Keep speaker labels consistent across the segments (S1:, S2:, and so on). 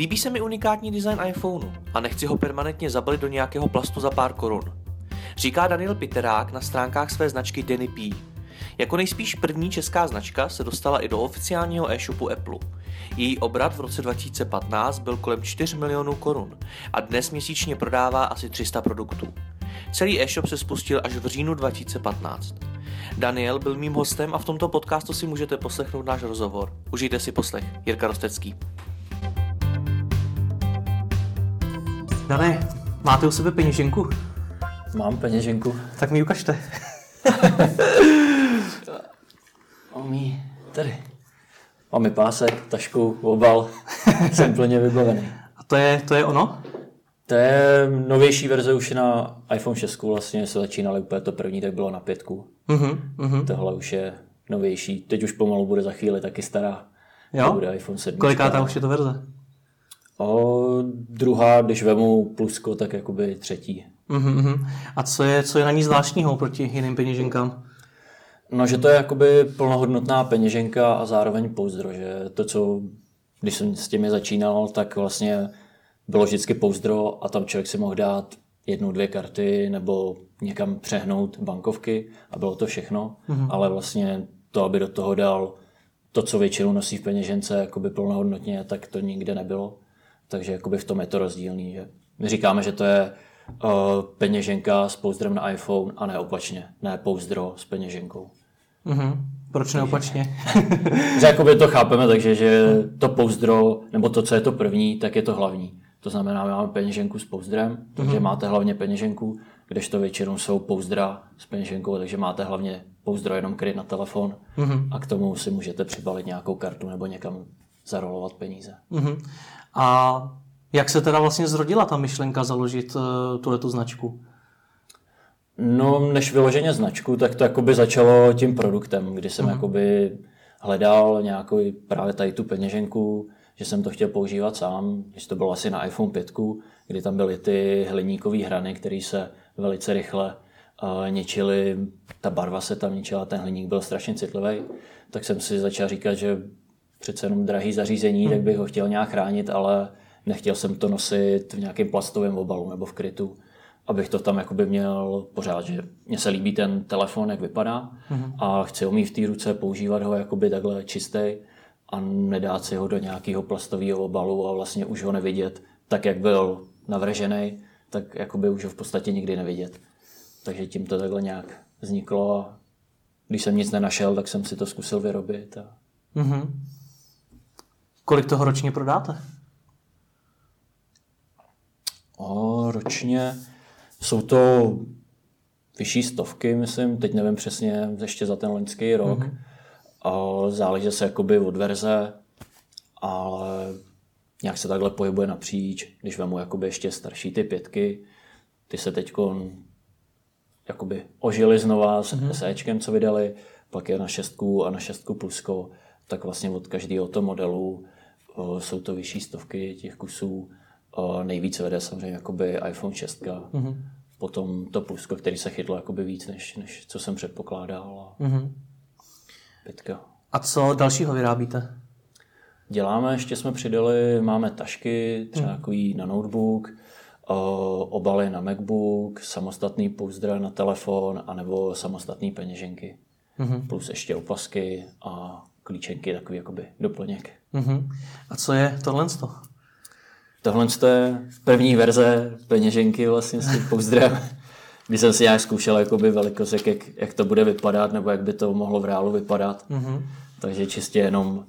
S1: Líbí se mi unikátní design iPhoneu a nechci ho permanentně zabalit do nějakého plastu za pár korun. Říká Daniel Piterák na stránkách své značky Denny P. Jako nejspíš první česká značka se dostala i do oficiálního e-shopu Apple. Její obrat v roce 2015 byl kolem 4 milionů korun a dnes měsíčně prodává asi 300 produktů. Celý e-shop se spustil až v říjnu 2015. Daniel byl mým hostem a v tomto podcastu si můžete poslechnout náš rozhovor. Užijte si poslech. Jirka Rostecký. Dané, máte u sebe peněženku?
S2: Mám peněženku.
S1: Tak mi ji ukažte.
S2: Omí, tady. Mám mi pásek, tašku, obal. Jsem plně vybavený.
S1: A to je, to je ono?
S2: To je novější verze už na iPhone 6 vlastně se začínali úplně to první, tak bylo na pětku.
S1: Uh-huh, uh-huh.
S2: Tohle už je novější. Teď už pomalu bude za chvíli taky stará.
S1: Jo?
S2: Bude iPhone 7.
S1: Kolikátá už je to verze?
S2: O, druhá, když vemu plusko, tak jakoby třetí.
S1: Uh-huh. A co je, co je na ní zvláštního proti jiným peněženkám?
S2: No, že to je jakoby plnohodnotná peněženka a zároveň pouzdro, že to, co, když jsem s těmi začínal, tak vlastně bylo vždycky pouzdro a tam člověk si mohl dát jednu, dvě karty nebo někam přehnout bankovky a bylo to všechno, mm-hmm. ale vlastně to, aby do toho dal to, co většinou nosí v peněžence jakoby plnohodnotně, tak to nikde nebylo. Takže jakoby v tom je to rozdílný. Že my říkáme, že to je uh, peněženka s pouzdrem na iPhone a ne opačně. Ne pouzdro s peněženkou.
S1: Mm-hmm. Proč neopačně?
S2: že jakoby to chápeme, takže že to pouzdro, nebo to, co je to první, tak je to hlavní. To znamená, my máme peněženku s pouzdrem, takže mm-hmm. máte hlavně peněženku, kdežto většinou jsou pouzdra s peněženkou, takže máte hlavně pouzdro jenom kryt na telefon mm-hmm. a k tomu si můžete přibalit nějakou kartu nebo někam zarolovat peníze.
S1: Mm-hmm. A jak se teda vlastně zrodila ta myšlenka založit uh, tuhletu značku?
S2: No, než vyloženě značku, tak to jakoby začalo tím produktem, kdy jsem mm-hmm. jakoby hledal nějakou právě tady tu peněženku, že jsem to chtěl používat sám, když to bylo asi na iPhone 5, kdy tam byly ty hliníkové hrany, které se velice rychle uh, ničily, ta barva se tam ničila, ten hliník byl strašně citlivý, tak jsem si začal říkat, že přece jenom drahý zařízení, hmm. tak bych ho chtěl nějak chránit, ale nechtěl jsem to nosit v nějakém plastovém obalu nebo v krytu, abych to tam jakoby měl pořád, že mně se líbí ten telefon, jak vypadá hmm. a chci ho mít v té ruce, používat ho jakoby takhle čistý a nedát si ho do nějakého plastového obalu a vlastně už ho nevidět tak, jak byl navržený, tak jakoby už ho v podstatě nikdy nevidět. Takže tím to takhle nějak vzniklo a když jsem nic nenašel, tak jsem si to zkusil vyrobit. A...
S1: Mm-hmm. Kolik toho ročně prodáte?
S2: O, ročně jsou to vyšší stovky, myslím, teď nevím přesně, ještě za ten loňský rok. Mm-hmm. A záleží se jakoby od verze, ale nějak se takhle pohybuje napříč. Když vemu jakoby ještě starší ty pětky, ty se teď jakoby ožili znova s mm-hmm. SEčkem, co vydali, pak je na šestku a na šestku plusko, tak vlastně od každého toho modelu o, jsou to vyšší stovky těch kusů. O, nejvíce vede samozřejmě jakoby iPhone 6. Mm-hmm. Potom to plusko, který se chytlo jakoby víc, než, než co jsem předpokládal. Mm-hmm. Pětka.
S1: A co dalšího vyrábíte?
S2: Děláme, ještě jsme přidali, máme tašky, třeba hmm. takový na notebook, obaly na MacBook, samostatný pouzdra na telefon, anebo samostatný peněženky. hmm Plus ještě opasky a klíčenky, takový jakoby doplněk.
S1: Hmm A co je tohle?
S2: Tohle je první verze peněženky vlastně s tím pouzdrem. když jsem si nějak zkoušel jakoby velikost, jak, jak to bude vypadat, nebo jak by to mohlo v reálu vypadat. Mm-hmm. Takže čistě jenom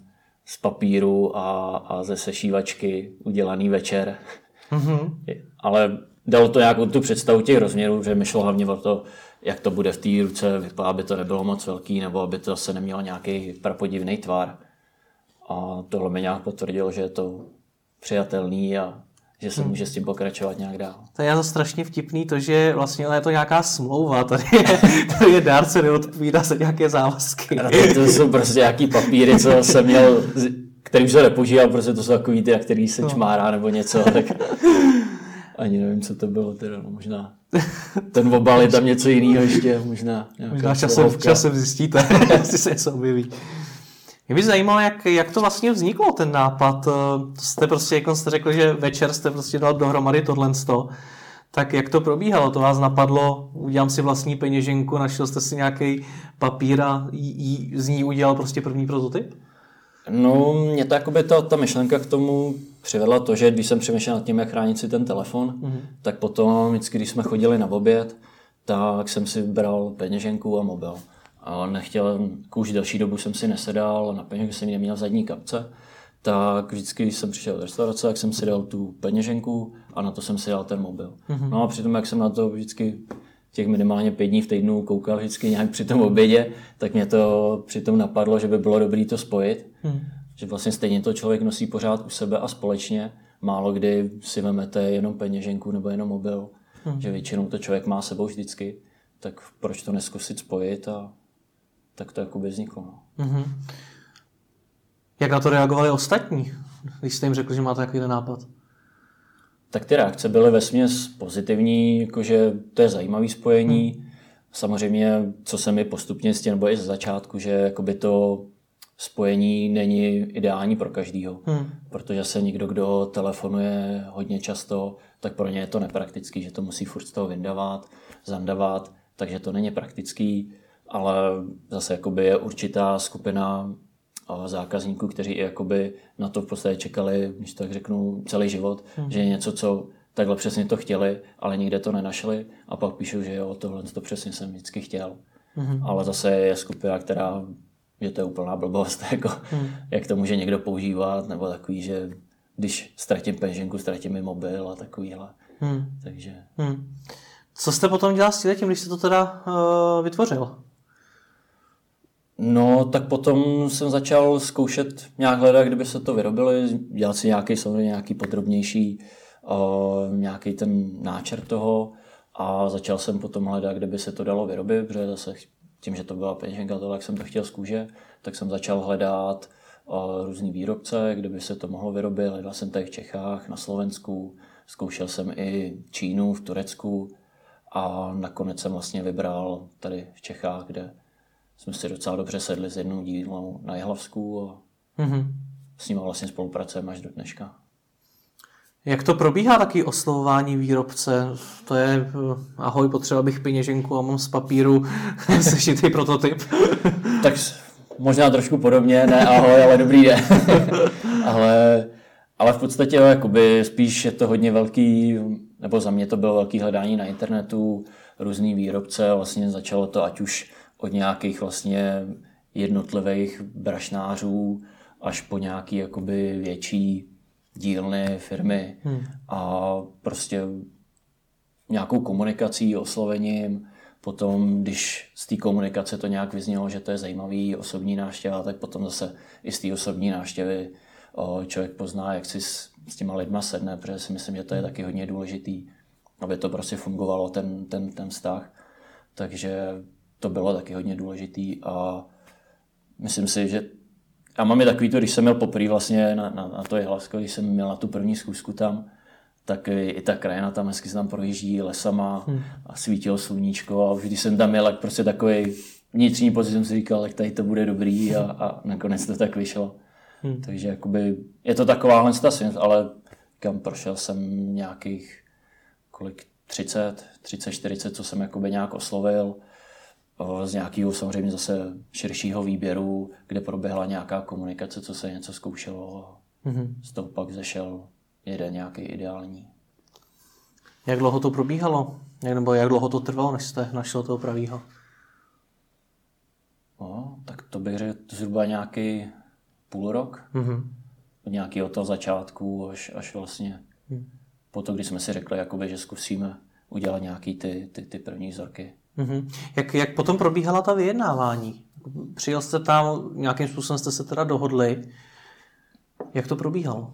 S2: z papíru a, a ze sešívačky udělaný večer. Mm-hmm. Ale dalo to nějakou tu představu těch rozměrů, že mi šlo hlavně o to, jak to bude v té ruce vypadat, aby to nebylo moc velký, nebo aby to se nemělo nějaký prapodivný tvar. A tohle mi nějak potvrdilo, že je to přijatelný a že se hmm. může s tím pokračovat nějak dál.
S1: To je to strašně vtipný, to, že vlastně je to nějaká smlouva, tady je, tady je dárce, neodpovídá se nějaké závazky.
S2: To, to jsou prostě nějaký papíry, co jsem měl, který už se nepoužíval, prostě to jsou takový ty, který se no. čmárá nebo něco, tak ani nevím, co to bylo teda, no, možná ten obal je tam něco jiného ještě, možná
S1: Možná časem, časem zjistíte, jestli se něco objeví.
S3: Mě by zajímalo, jak, jak to vlastně vzniklo, ten nápad. To jste prostě, jak jste řekl, že večer jste prostě dal dohromady tohle tak jak to probíhalo? To vás napadlo, udělám si vlastní peněženku, našel jste si nějaký papír a jí, z ní udělal prostě první prototyp?
S2: No, mě to jakoby ta, ta myšlenka k tomu přivedla to, že když jsem přemýšlel nad tím, jak chránit si ten telefon, mm-hmm. tak potom, vždycky, když jsme chodili na oběd, tak jsem si bral peněženku a mobil. A nechtěl, už delší dobu jsem si nesedal, na peněženku jsem neměl zadní kapce, tak vždycky, když jsem přišel do restaurace, tak jsem si dal tu peněženku a na to jsem si dal ten mobil. Mm-hmm. No a přitom, jak jsem na to vždycky těch minimálně pět dní v týdnu koukal vždycky nějak při tom obědě, tak mě to přitom napadlo, že by bylo dobré to spojit. Mm. Že vlastně stejně to člověk nosí pořád u sebe a společně. Málo kdy si vemete jenom peněženku nebo jenom mobil. Mm. Že většinou to člověk má sebou vždycky. Tak proč to neskusit spojit a tak to jako by vzniklo. Mm-hmm.
S3: Jak na to reagovali ostatní, když jste jim řekl, že máte takový nápad?
S2: Tak ty reakce byly ve směs pozitivní, jakože to je zajímavý spojení. Hmm. Samozřejmě, co se mi postupně s tím, nebo i ze začátku, že jakoby to spojení není ideální pro každýho, hmm. protože se někdo, kdo telefonuje hodně často, tak pro ně je to nepraktický, že to musí furt z toho vyndavat, zandavat, takže to není praktický, ale zase jakoby je určitá skupina zákazníků, kteří i jakoby na to v podstatě čekali, když tak řeknu, celý život, hmm. že je něco, co takhle přesně to chtěli, ale nikde to nenašli a pak píšou, že jo, tohle to přesně jsem vždycky chtěl. Hmm. Ale zase je skupina, která, že to je úplná blbost, jako, hmm. jak to může někdo používat, nebo takový, že když ztratím peněženku, ztratím i mobil a takovýhle. Hmm. Takže... Hmm.
S3: Co jste potom dělal s tím, když jste to teda uh, vytvořil?
S2: No, tak potom jsem začal zkoušet nějak hledat, kdyby se to vyrobili, dělat si nějaký samozřejmě nějaký podrobnější uh, nějaký ten náčrt toho a začal jsem potom hledat, kde by se to dalo vyrobit, protože zase tím, že to byla peněženka, to, tak jsem to chtěl z kůže, tak jsem začal hledat uh, různý výrobce, kde by se to mohlo vyrobit. Hledal jsem tady v Čechách, na Slovensku, zkoušel jsem i Čínu, v Turecku a nakonec jsem vlastně vybral tady v Čechách, kde jsme si docela dobře sedli s jednou dílnou na Jihlavsku a mm-hmm. s ním vlastně spolupracujeme až do dneška.
S3: Jak to probíhá taky oslovování výrobce? To je, eh, ahoj, potřeba bych peněženku a mám z papíru sešitý prototyp.
S2: tak možná trošku podobně, ne ahoj, ale dobrý den. ale, ale v podstatě jakoby spíš je to hodně velký, nebo za mě to bylo velký hledání na internetu, různý výrobce, vlastně začalo to ať už od nějakých vlastně jednotlivých brašnářů až po nějaký jakoby větší dílny, firmy hmm. a prostě nějakou komunikací, oslovením, potom, když z té komunikace to nějak vyznělo, že to je zajímavý osobní návštěva, tak potom zase i z té osobní návštěvy člověk pozná, jak si s, s těma lidma sedne, protože si myslím, že to je taky hodně důležitý, aby to prostě fungovalo, ten, ten, ten vztah. Takže to bylo taky hodně důležitý a myslím si, že a mám je takový to, když jsem měl poprvé vlastně na, na, na to Jihlasko, když jsem měl na tu první zkusku tam, tak i, i ta krajina tam hezky se tam projíždí lesama hmm. a svítilo sluníčko a už když jsem tam jel, tak prostě takový vnitřní pocit jsem si říkal, jak tady to bude dobrý a, a nakonec to tak vyšlo. Hmm. Takže jakoby, je to taková ta ale kam prošel jsem nějakých kolik 30, 30, 40, co jsem jakoby nějak oslovil z nějakého samozřejmě zase širšího výběru, kde proběhla nějaká komunikace, co se něco zkoušelo. Mm-hmm. Z toho pak zešel jeden nějaký ideální.
S3: Jak dlouho to probíhalo? Jak, nebo jak dlouho to trvalo, než jste našel toho pravýho?
S2: No, tak to bych řekl zhruba nějaký půl rok. Mm-hmm. Od nějakého toho začátku až, až vlastně mm. po to, když jsme si řekli, jakoby, že zkusíme udělat nějaký ty, ty, ty první vzorky.
S3: Mm-hmm. Jak, jak potom probíhala ta vyjednávání? Přijel jste tam, nějakým způsobem jste se teda dohodli. Jak to probíhalo?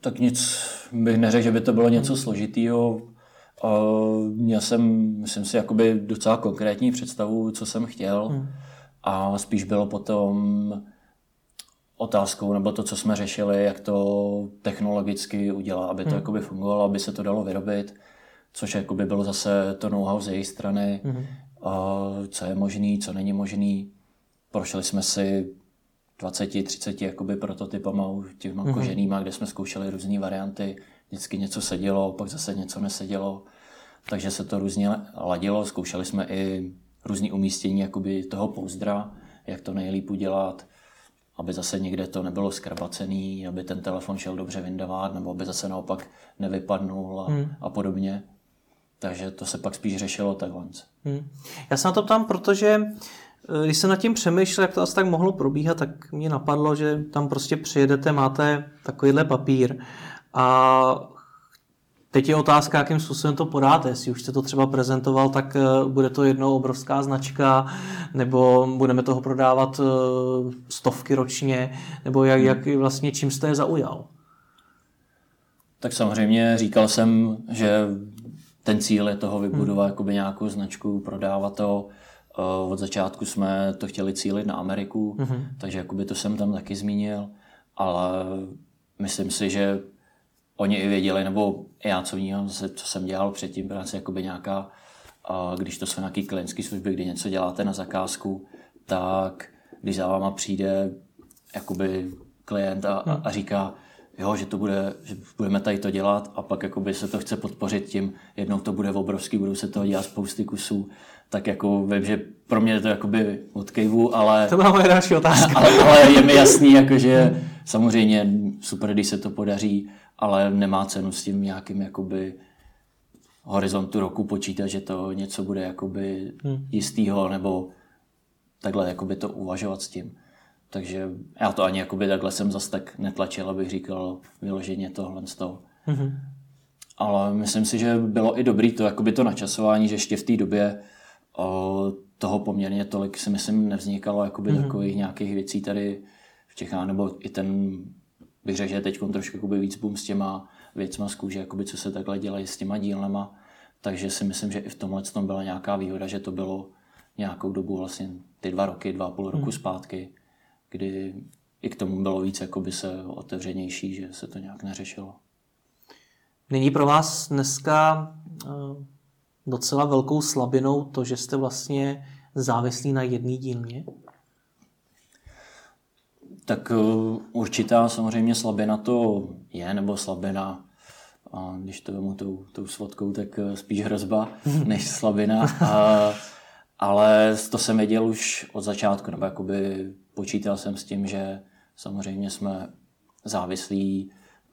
S2: Tak nic bych neřekl, že by to bylo něco složitýho. Měl jsem, myslím si, jakoby docela konkrétní představu, co jsem chtěl. Hmm. A spíš bylo potom otázkou, nebo to, co jsme řešili, jak to technologicky udělat, aby to hmm. jakoby fungovalo, aby se to dalo vyrobit což jako by bylo zase to know-how z jejich strany, mm-hmm. a co je možný, co není možný. prošli jsme si 20-30 jakoby prototypama těma mm-hmm. koženýma, kde jsme zkoušeli různé varianty. Vždycky něco sedělo, pak zase něco nesedělo. Takže se to různě ladilo. Zkoušeli jsme i různé umístění jakoby toho pouzdra, jak to nejlíp udělat, aby zase někde to nebylo skrbacený, aby ten telefon šel dobře vyndavat, nebo aby zase naopak nevypadnul a, mm. a podobně. Takže to se pak spíš řešilo takhle. Hmm.
S3: Já se na to ptám, protože eh, když jsem nad tím přemýšlel, jak to asi tak mohlo probíhat, tak mě napadlo, že tam prostě přijedete, máte takovýhle papír a teď je otázka, jakým způsobem to podáte. Jestli už jste to třeba prezentoval, tak eh, bude to jednou obrovská značka, nebo budeme toho prodávat eh, stovky ročně, nebo jak, jak vlastně čím jste je zaujal?
S2: Tak samozřejmě říkal jsem, že ten cíl je toho vybudovat hmm. jakoby nějakou značku, prodávat to. Eh, od začátku jsme to chtěli cílit na Ameriku, hmm. takže jakoby to jsem tam taky zmínil, ale myslím si, že oni i věděli, nebo já co vnímám, co jsem dělal předtím, práce jakoby nějaká, když to jsou nějaké klientské služby, kdy něco děláte na zakázku, tak když za váma přijde jakoby klient a, a, a říká, jo, že to bude, že budeme tady to dělat a pak jakoby se to chce podpořit tím, jednou to bude obrovský, budou se toho dělat spousty kusů, tak jako vím, že pro mě je to jakoby od kejvu, ale...
S3: To byla moje další otázka.
S2: Ale, ale je mi jasný, jako, že samozřejmě super, když se to podaří, ale nemá cenu s tím nějakým jakoby horizontu roku počítat, že to něco bude jakoby hmm. jistýho, nebo takhle jakoby to uvažovat s tím. Takže já to ani jakoby takhle jsem zas tak netlačil, abych říkal vyloženě tohle z toho. Mm-hmm. Ale myslím si, že bylo i dobrý to, jakoby to načasování, že ještě v té době o, toho poměrně tolik si myslím nevznikalo jakoby mm-hmm. takových nějakých věcí tady v Čechách, nebo i ten, bych řekl, že teď trošku jakoby víc boom s těma věcma z kůže, jakoby co se takhle dělají s těma dílnama. Takže si myslím, že i v tomhle tom byla nějaká výhoda, že to bylo nějakou dobu, vlastně ty dva roky, dva a půl roku mm. zpátky, kdy i k tomu bylo víc jakoby se otevřenější, že se to nějak neřešilo.
S3: Není pro vás dneska eh, docela velkou slabinou to, že jste vlastně závislí na jedné dílně?
S2: Tak eh, určitá samozřejmě slabina to je, nebo slabina, a když to vemu tou, tou svodkou, tak eh, spíš hrozba než slabina. A, ale to jsem věděl už od začátku, nebo jakoby počítal jsem s tím, že samozřejmě jsme závislí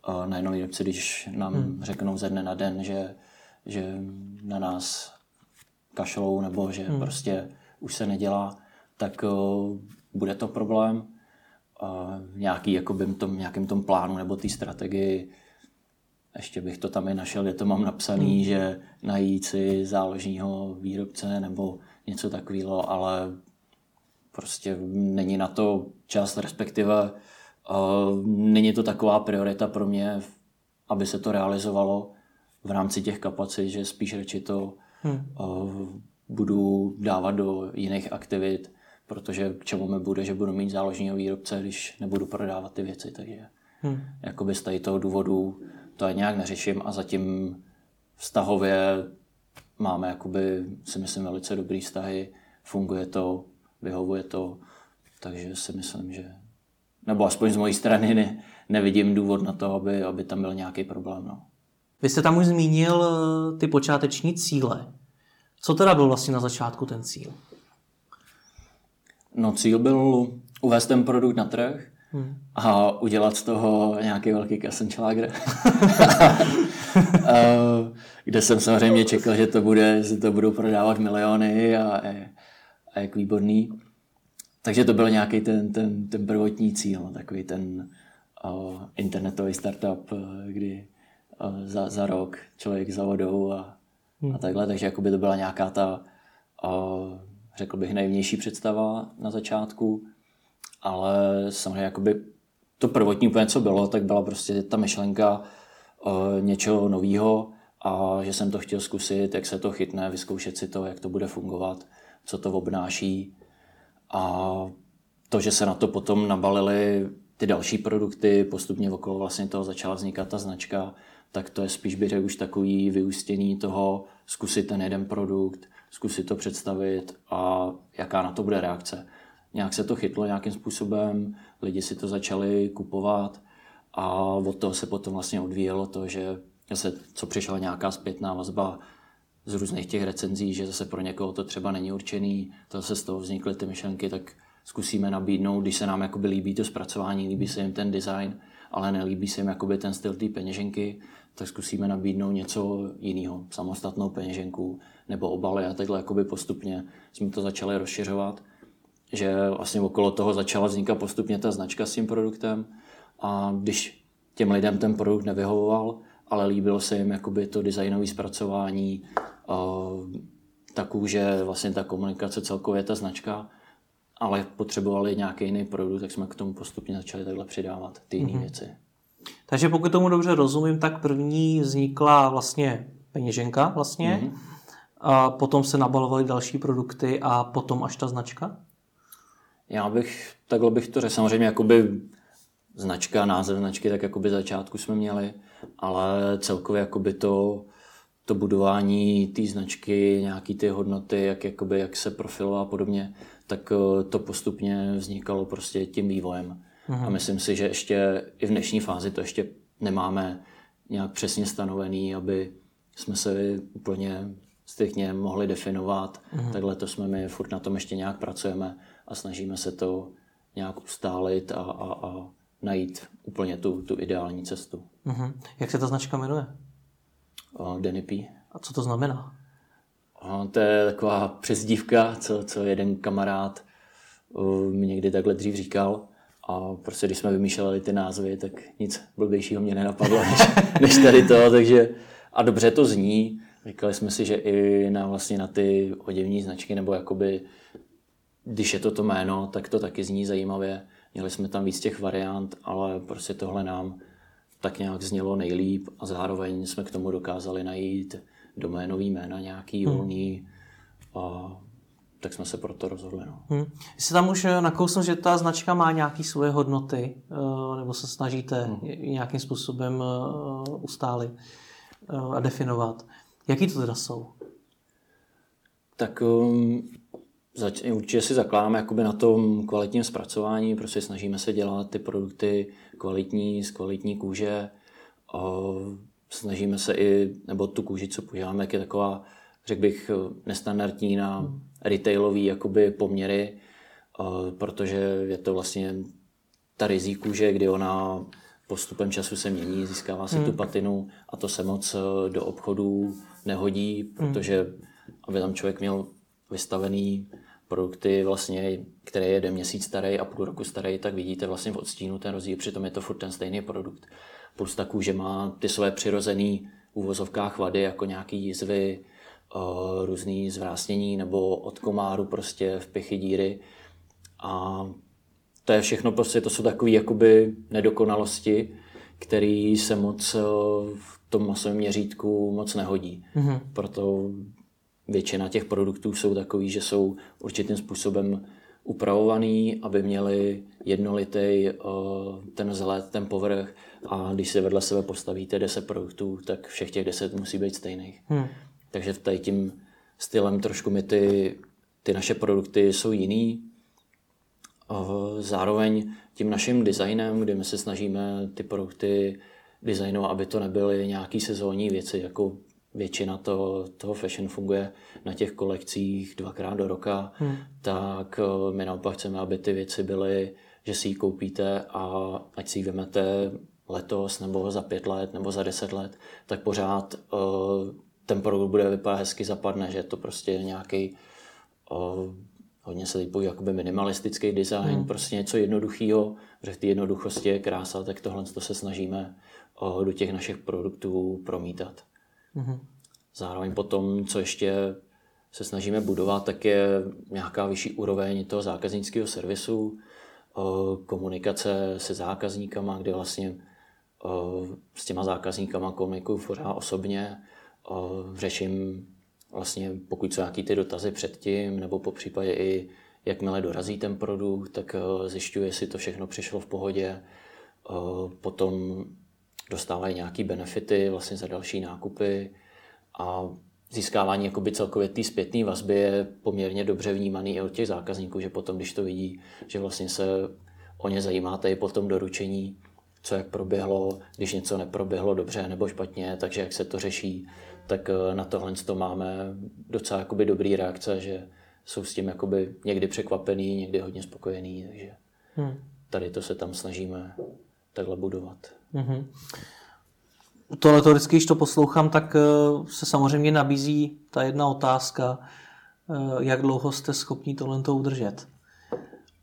S2: eh, na jednom výrobci, když nám hmm. řeknou ze dne na den, že, že na nás kašlou nebo že hmm. prostě už se nedělá, tak uh, bude to problém. Uh, nějaký, jakoby, tom, nějakým tom plánu nebo té strategii ještě bych to tam i našel, kde to mám napsaný, hmm. že najít si záložního výrobce nebo něco takového, ale prostě není na to čas, respektive uh, není to taková priorita pro mě, aby se to realizovalo v rámci těch kapacit, že spíš radši to hmm. uh, budu dávat do jiných aktivit, protože k čemu mi bude, že budu mít záložního výrobce, když nebudu prodávat ty věci, takže hmm. jakoby z tady toho důvodu to nějak neřeším a zatím vztahově máme jakoby, si myslím, velice dobrý vztahy, funguje to, vyhovuje to, takže si myslím, že nebo aspoň z mojí strany ne, nevidím důvod na to, aby, aby tam byl nějaký problém. No.
S3: Vy jste tam už zmínil eh, ty počáteční cíle. Co teda byl vlastně na začátku ten cíl?
S2: No cíl byl uvést ten produkt na trh hmm. a udělat z toho nějaký velký kasenčláger. Eh, kde jsem samozřejmě čekal, že to bude, že to budou prodávat miliony a, a jak výborný. Takže to byl nějaký ten, ten, ten prvotní cíl, takový ten uh, internetový startup, uh, kdy uh, za, za rok člověk za vodou a, hmm. a takhle. Takže jakoby to byla nějaká ta, uh, řekl bych, nejvnější představa na začátku. Ale samozřejmě jakoby to prvotní úplně, co bylo, tak byla prostě ta myšlenka něčeho nového a že jsem to chtěl zkusit, jak se to chytne, vyzkoušet si to, jak to bude fungovat co to obnáší. A to, že se na to potom nabalily ty další produkty, postupně okolo vlastně toho začala vznikat ta značka, tak to je spíš bych řekl už takový vyústění toho zkusit ten jeden produkt, zkusit to představit a jaká na to bude reakce. nějak se to chytlo nějakým způsobem, lidi si to začali kupovat a od toho se potom vlastně odvíjelo to, že zase, co přišla nějaká zpětná vazba z různých těch recenzí, že zase pro někoho to třeba není určený, to zase z toho vznikly ty myšlenky, tak zkusíme nabídnout, když se nám jakoby líbí to zpracování, líbí se jim ten design, ale nelíbí se jim jakoby ten styl té peněženky, tak zkusíme nabídnout něco jiného, samostatnou peněženku nebo obaly a takhle jakoby postupně jsme to začali rozšiřovat, že vlastně okolo toho začala vznikat postupně ta značka s tím produktem a když těm lidem ten produkt nevyhovoval, ale líbilo se jim jakoby to designové zpracování, ta kůže, vlastně ta komunikace, celkově ta značka, ale potřebovali nějaký jiný produkt, tak jsme k tomu postupně začali takhle přidávat ty jiné mm-hmm. věci.
S3: Takže pokud tomu dobře rozumím, tak první vznikla vlastně peněženka vlastně, mm-hmm. a potom se nabalovaly další produkty a potom až ta značka?
S2: Já bych, takhle bych to řekl, samozřejmě jakoby značka, název značky, tak jakoby začátku jsme měli, ale celkově jakoby to, to budování té značky, nějaký ty hodnoty, jak, jakoby, jak se profilová a podobně, tak eh, to postupně vznikalo prostě tím vývojem. Mm-hmm. A myslím si, že ještě i v dnešní fázi to ještě nemáme nějak přesně stanovený, aby jsme se úplně striktně mohli definovat. Mm-hmm. Takhle to jsme my, furt na tom ještě nějak pracujeme a snažíme se to nějak ustálit a, a, a najít úplně tu, tu ideální cestu.
S3: Mm-hmm. Jak se ta značka jmenuje?
S2: Uh, Denny P.
S3: A co to znamená?
S2: Uh, to je taková přezdívka, co, co jeden kamarád mi někdy takhle dřív říkal. A prostě když jsme vymýšleli ty názvy, tak nic blbějšího mě nenapadlo, než, než tady to. Takže, a dobře to zní. Říkali jsme si, že i na, vlastně na ty oděvní značky, nebo jakoby, když je to to jméno, tak to taky zní zajímavě. Měli jsme tam víc těch variant, ale prostě tohle nám tak nějak znělo nejlíp a zároveň jsme k tomu dokázali najít doménový jména nějaký hmm. volný a tak jsme se proto rozhodli. No.
S3: Hmm. Jsi tam už nakousnul, že ta značka má nějaké svoje hodnoty, eh, nebo se snažíte hmm. nějakým způsobem eh, ustálit eh, a definovat. Jaký to teda jsou?
S2: Tak um, Zač- určitě si zakládáme jakoby na tom kvalitním zpracování, prostě snažíme se dělat ty produkty kvalitní, z kvalitní kůže. A snažíme se i, nebo tu kůži, co používáme, je taková, řekl bych, nestandardní na retailový jakoby poměry, protože je to vlastně ta rizí kůže, kdy ona postupem času se mění, získává se hmm. tu patinu a to se moc do obchodů nehodí, protože aby tam člověk měl vystavený produkty, vlastně, které je jeden měsíc starý a půl roku starý, tak vidíte vlastně v odstínu ten rozdíl, přitom je to furt ten stejný produkt. Plus ta kůže má ty své přirozené úvozovkách vady, jako nějaký jizvy, různý zvrásnění nebo od komáru prostě v pichy díry. A to je všechno prostě, to jsou takové jakoby nedokonalosti, které se moc v tom masovém měřítku moc nehodí. Mm-hmm. Proto většina těch produktů jsou takový, že jsou určitým způsobem upravovaný, aby měli jednolitý eh, ten vzhled, ten povrch a když se vedle sebe postavíte 10 produktů, tak všech těch 10 musí být stejných. Hmm. Takže tady tím stylem trošku mi ty, ty naše produkty jsou jiný. Zároveň tím naším designem, kdy my se snažíme ty produkty designovat, aby to nebyly nějaký sezónní věci, jako většina toho, toho fashion funguje na těch kolekcích dvakrát do roka, hmm. tak eh, my naopak chceme, aby ty věci byly, že si ji koupíte a ať si ji vemete letos nebo za pět let nebo za deset let, tak pořád uh, ten produkt bude vypadat hezky zapadne, že je to prostě nějaký uh, hodně se teď jakoby minimalistický design, hmm. prostě něco jednoduchého, že v té jednoduchosti je krása, tak tohle to se snažíme uh, do těch našich produktů promítat. Mm-hmm. Zároveň potom, co ještě se snažíme budovat, tak je nějaká vyšší úroveň toho zákaznického servisu, komunikace se zákazníkama, kde vlastně s těma zákazníkama komunikuju pořád osobně, řeším vlastně, pokud jsou nějaký ty dotazy předtím, nebo po případě i jakmile dorazí ten produkt, tak zjišťuji, jestli to všechno přišlo v pohodě. Potom dostávají nějaké benefity vlastně za další nákupy a získávání jakoby celkově té zpětné vazby je poměrně dobře vnímaný i od těch zákazníků, že potom, když to vidí, že vlastně se o ně zajímáte i po tom doručení, co jak proběhlo, když něco neproběhlo dobře nebo špatně, takže jak se to řeší, tak eh, na tohle to máme docela jakoby dobrý reakce, že jsou s tím jakoby někdy překvapený, někdy hodně spokojený, takže hmm. tady to se tam snažíme takhle budovat. Hmm.
S3: Tohle to vždycky, když to poslouchám, tak eh, se samozřejmě nabízí ta jedna otázka, eh, jak dlouho jste schopni tohle udržet.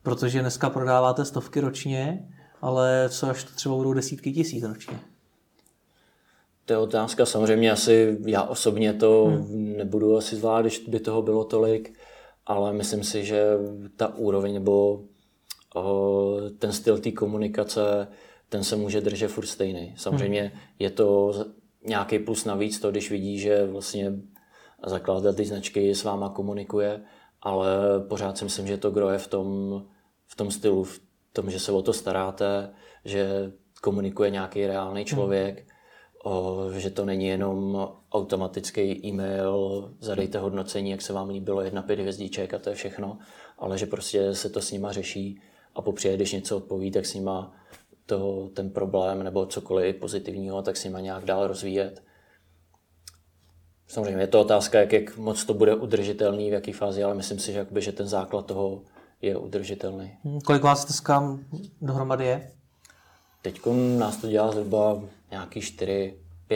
S3: Protože dneska prodáváte stovky ročně, ale co až to třeba budou desítky tisíc ročně?
S2: To je otázka. Samozřejmě asi já osobně to hmm. nebudu asi zvládat, když by toho bylo tolik, ale myslím si, že ta úroveň nebo o, ten styl té komunikace, ten se může držet furt stejný. Samozřejmě hmm. je to nějaký plus navíc to, když vidí, že vlastně zakladatel ty značky s váma komunikuje, ale pořád si myslím, že to groje v tom, v tom stylu, v tom, že se o to staráte, že komunikuje nějaký reálný člověk, hmm. o, že to není jenom automatický e-mail, zadejte hodnocení, jak se vám líbilo, jedna pět hvězdíček a to je všechno, ale že prostě se to s nima řeší a popřípadě, když něco odpoví, tak s nima to, ten problém nebo cokoliv pozitivního, tak s nima nějak dál rozvíjet. Samozřejmě je to otázka, jak, jak moc to bude udržitelný, v jaký fázi, ale myslím si, že, jakby, že ten základ toho je udržitelný.
S3: Hmm, kolik vás dneska dohromady je?
S2: Teď nás to dělá zhruba nějaký 4-5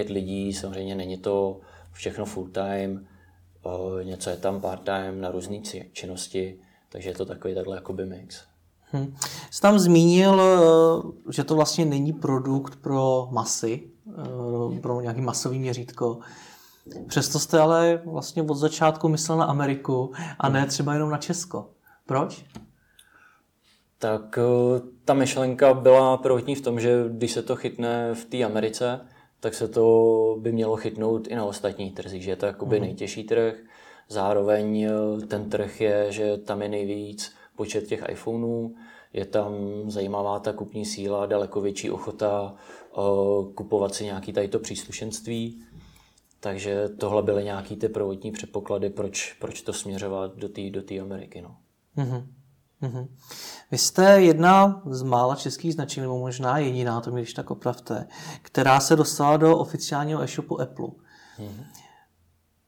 S2: lidí, samozřejmě není to všechno full time, něco je tam part time na různé činnosti, takže je to takový takhle jakoby mix.
S3: Hmm. Jsi tam zmínil, eh, že to vlastně není produkt pro masy, eh, pro nějaký masový měřítko. Přesto jste ale vlastně od začátku myslel na Ameriku a ne třeba jenom na Česko. Proč?
S2: Tak eh, ta myšlenka byla prvotní v tom, že když se to chytne v té Americe, tak se to by mělo chytnout i na ostatních trzích, že je to jakoby mm. nejtěžší trh. Zároveň ten trh je, že tam je nejvíc počet těch iPhoneů, je tam zajímavá ta kupní síla, daleko větší ochota uh, kupovat si nějaký tady to příslušenství. Takže tohle byly nějaký ty prvotní předpoklady, proč, proč to směřovat do té do Ameriky. No. Mm-hmm.
S3: Mm-hmm. Vy jste jedna z mála českých značek, nebo možná jediná, to mi když tak opravte, která se dostala do oficiálního e-shopu Apple. Mm-hmm.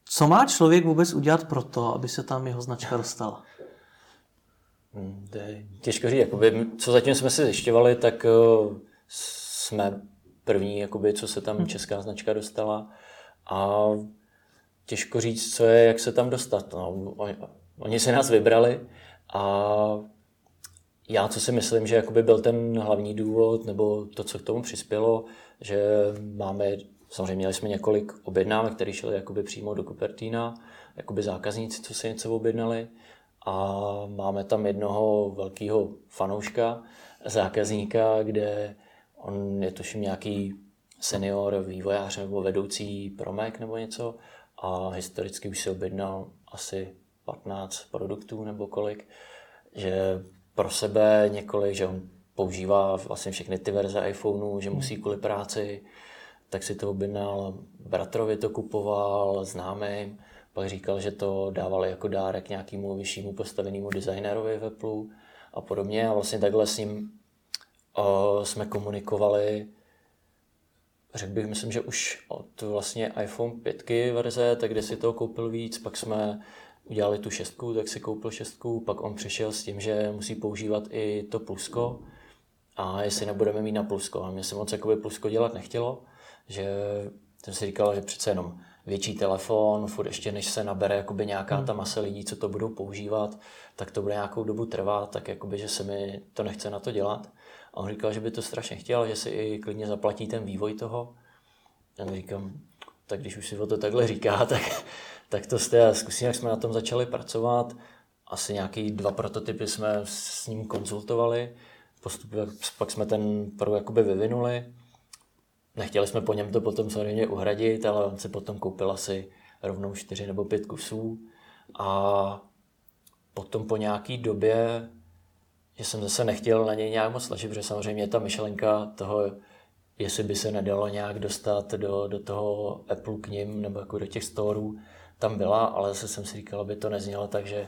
S3: Co má člověk vůbec udělat pro to, aby se tam jeho značka dostala?
S2: Hmm, těžko říct. Jakoby, co zatím jsme si zjišťovali, tak uh, jsme první, jakoby, co se tam hmm. česká značka dostala. A těžko říct, co je, jak se tam dostat. No, oni, se nás vybrali a já, co si myslím, že jakoby byl ten hlavní důvod, nebo to, co k tomu přispělo, že máme, samozřejmě měli jsme několik objednávek, které šly jakoby přímo do Cupertina, jakoby zákazníci, co si něco objednali a máme tam jednoho velkého fanouška, zákazníka, kde on je tuším nějaký senior vývojář nebo vedoucí promek nebo něco. A historicky už si objednal asi 15 produktů nebo kolik, že pro sebe několik, že on používá vlastně všechny ty verze iPhoneu, že musí hmm. kvůli práci, tak si to objednal, bratrovi to kupoval, známým, pak říkal, že to dávali jako dárek nějakému vyššímu postavenému designerovi v Apple a podobně a vlastně takhle s ním uh, jsme komunikovali řekl bych, myslím, že už od vlastně iPhone 5 verze, tak kde si toho koupil víc, pak jsme udělali tu šestku, tak si koupil šestku, pak on přišel s tím, že musí používat i to plusko a jestli nebudeme mít na plusko. A mě se moc jakoby plusko dělat nechtělo, že jsem si říkal, že přece jenom větší telefon, furt ještě než se nabere jakoby nějaká hmm. ta masa lidí, co to budou používat, tak to bude nějakou dobu trvat, tak jakoby, že se mi to nechce na to dělat. A on říkal, že by to strašně chtěl, že si i klidně zaplatí ten vývoj toho. Já říkám, tak když už si o to takhle říká, tak tak to jste, zkusím, jak jsme na tom začali pracovat. Asi nějaký dva prototypy jsme s ním konzultovali, postupně, pak jsme ten pro jakoby vyvinuli. Nechtěli jsme po něm to potom samozřejmě uhradit, ale on si potom koupil asi rovnou čtyři nebo pět kusů. A potom po nějaký době, že jsem zase nechtěl na něj nějak moc snažit, protože samozřejmě ta myšlenka toho, jestli by se nedalo nějak dostat do, do toho Apple k ním nebo jako do těch storů, tam byla, ale zase jsem si říkal, aby to neznělo tak, že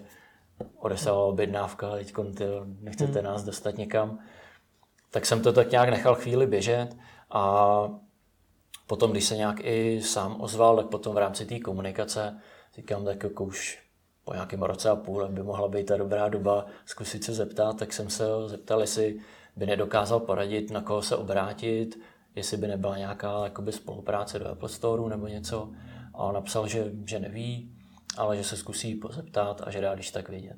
S2: odeslala objednávka, teď nechcete nás dostat někam. Tak jsem to tak nějak nechal chvíli běžet a potom, když se nějak i sám ozval, tak potom v rámci té komunikace říkám, tak jako už po nějakém roce a půl by mohla být ta dobrá doba zkusit se zeptat, tak jsem se ho zeptal, jestli by nedokázal poradit, na koho se obrátit, jestli by nebyla nějaká jakoby, spolupráce do Apple Store nebo něco. A on napsal, že, že neví, ale že se zkusí pozeptat a že dá když tak vědět.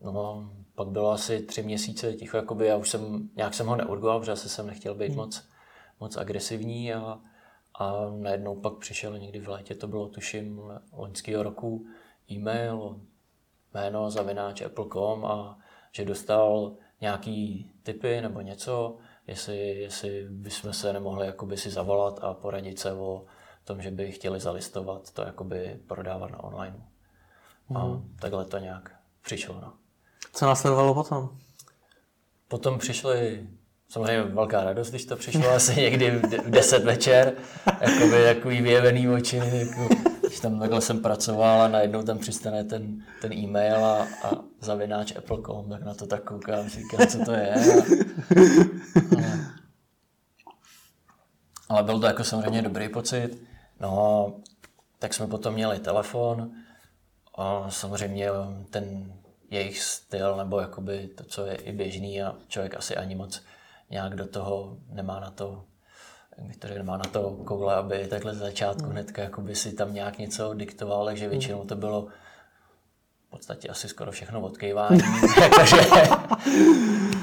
S2: No, pak bylo asi tři měsíce ticho, jakoby já už jsem, nějak jsem ho neurgoval, protože jsem nechtěl být hmm. moc, moc agresivní a, a najednou pak přišel někdy v létě, to bylo tuším loňského roku, e-mail, jméno zavináč apple.com a že dostal nějaký typy nebo něco, jestli, jestli bychom se nemohli jakoby si zavolat a poradit se o tom, že by chtěli zalistovat to jakoby prodávat na online. Mm. A mhm. takhle to nějak přišlo. No.
S3: Co následovalo potom?
S2: Potom přišly samozřejmě velká radost, když to přišlo asi někdy v 10 večer, jakoby takový vyjevený oči, jako, když tam takhle jsem pracoval a najednou tam přistane ten, ten e-mail a, a zavináč Apple.com, tak na to tak koukám, říkám, co to je. A, ale, ale byl to jako samozřejmě dobrý pocit. No, tak jsme potom měli telefon a samozřejmě ten jejich styl, nebo jakoby to, co je i běžný a člověk asi ani moc nějak do toho nemá na to, to nemá na to koule, aby takhle z začátku hmm. hnedka jakoby si tam nějak něco diktoval, takže většinou to bylo v podstatě asi skoro všechno odkejvání. Takže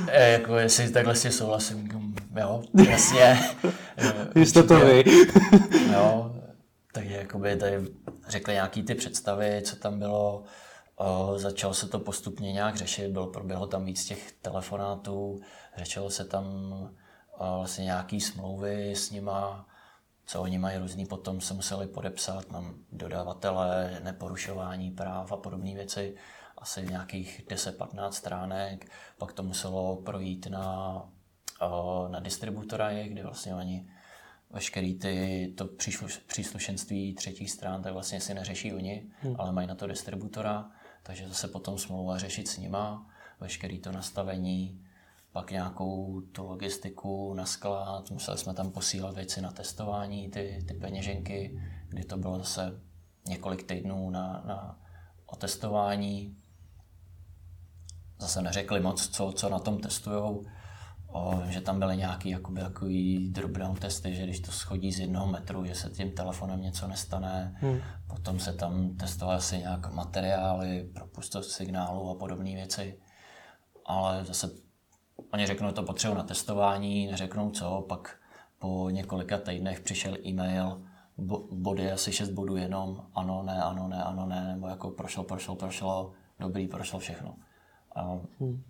S2: eh, jako jestli takhle si souhlasím, jo, jasně.
S3: Jste to vy.
S2: jo, takže jakoby tady řekli nějaký ty představy, co tam bylo, začalo se to postupně nějak řešit, bylo, proběhlo tam víc těch telefonátů, řešilo se tam vlastně nějaký smlouvy s nima, co oni mají různý, potom se museli podepsat na dodavatele, neporušování práv a podobné věci, asi nějakých 10-15 stránek, pak to muselo projít na, na distributora, kde vlastně oni veškerý ty, to příslušenství třetích stran, tak vlastně si neřeší oni, hmm. ale mají na to distributora, takže zase potom smlouva řešit s nima, veškerý to nastavení, pak nějakou tu logistiku na sklad, museli jsme tam posílat věci na testování, ty, ty peněženky, kdy to bylo zase několik týdnů na, na otestování. Zase neřekli moc, co, co na tom testujou, o, že tam byly nějaký jakoby, takový drobnou testy, že když to schodí z jednoho metru, že se tím telefonem něco nestane. Hmm. Potom se tam testovaly asi nějak materiály, propustost signálu a podobné věci. Ale zase oni řeknou, to potřebuji na testování, neřeknou co, pak po několika týdnech přišel e-mail, body asi 6 bodů jenom, ano, ne, ano, ne, ano, ne, nebo jako prošlo, prošlo, prošlo, dobrý, prošlo všechno. A hmm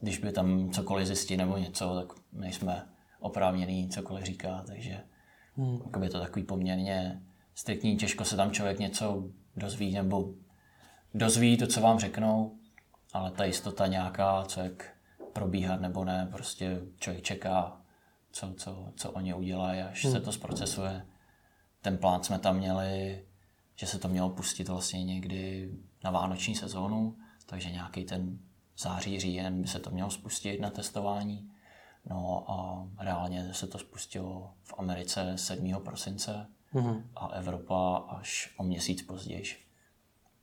S2: když by tam cokoliv zjistí nebo něco, tak nejsme oprávněný cokoliv říká, takže hmm. je to takový poměrně striktní, těžko se tam člověk něco dozví nebo dozví to, co vám řeknou, ale ta jistota nějaká, co jak probíhat nebo ne, prostě člověk čeká, co, co, co oni udělají, až hmm. se to zprocesuje. Ten plán jsme tam měli, že se to mělo pustit vlastně někdy na vánoční sezónu, takže nějaký ten září, říjen by se to mělo spustit na testování. No a reálně se to spustilo v Americe 7. prosince mm-hmm. a Evropa až o měsíc později.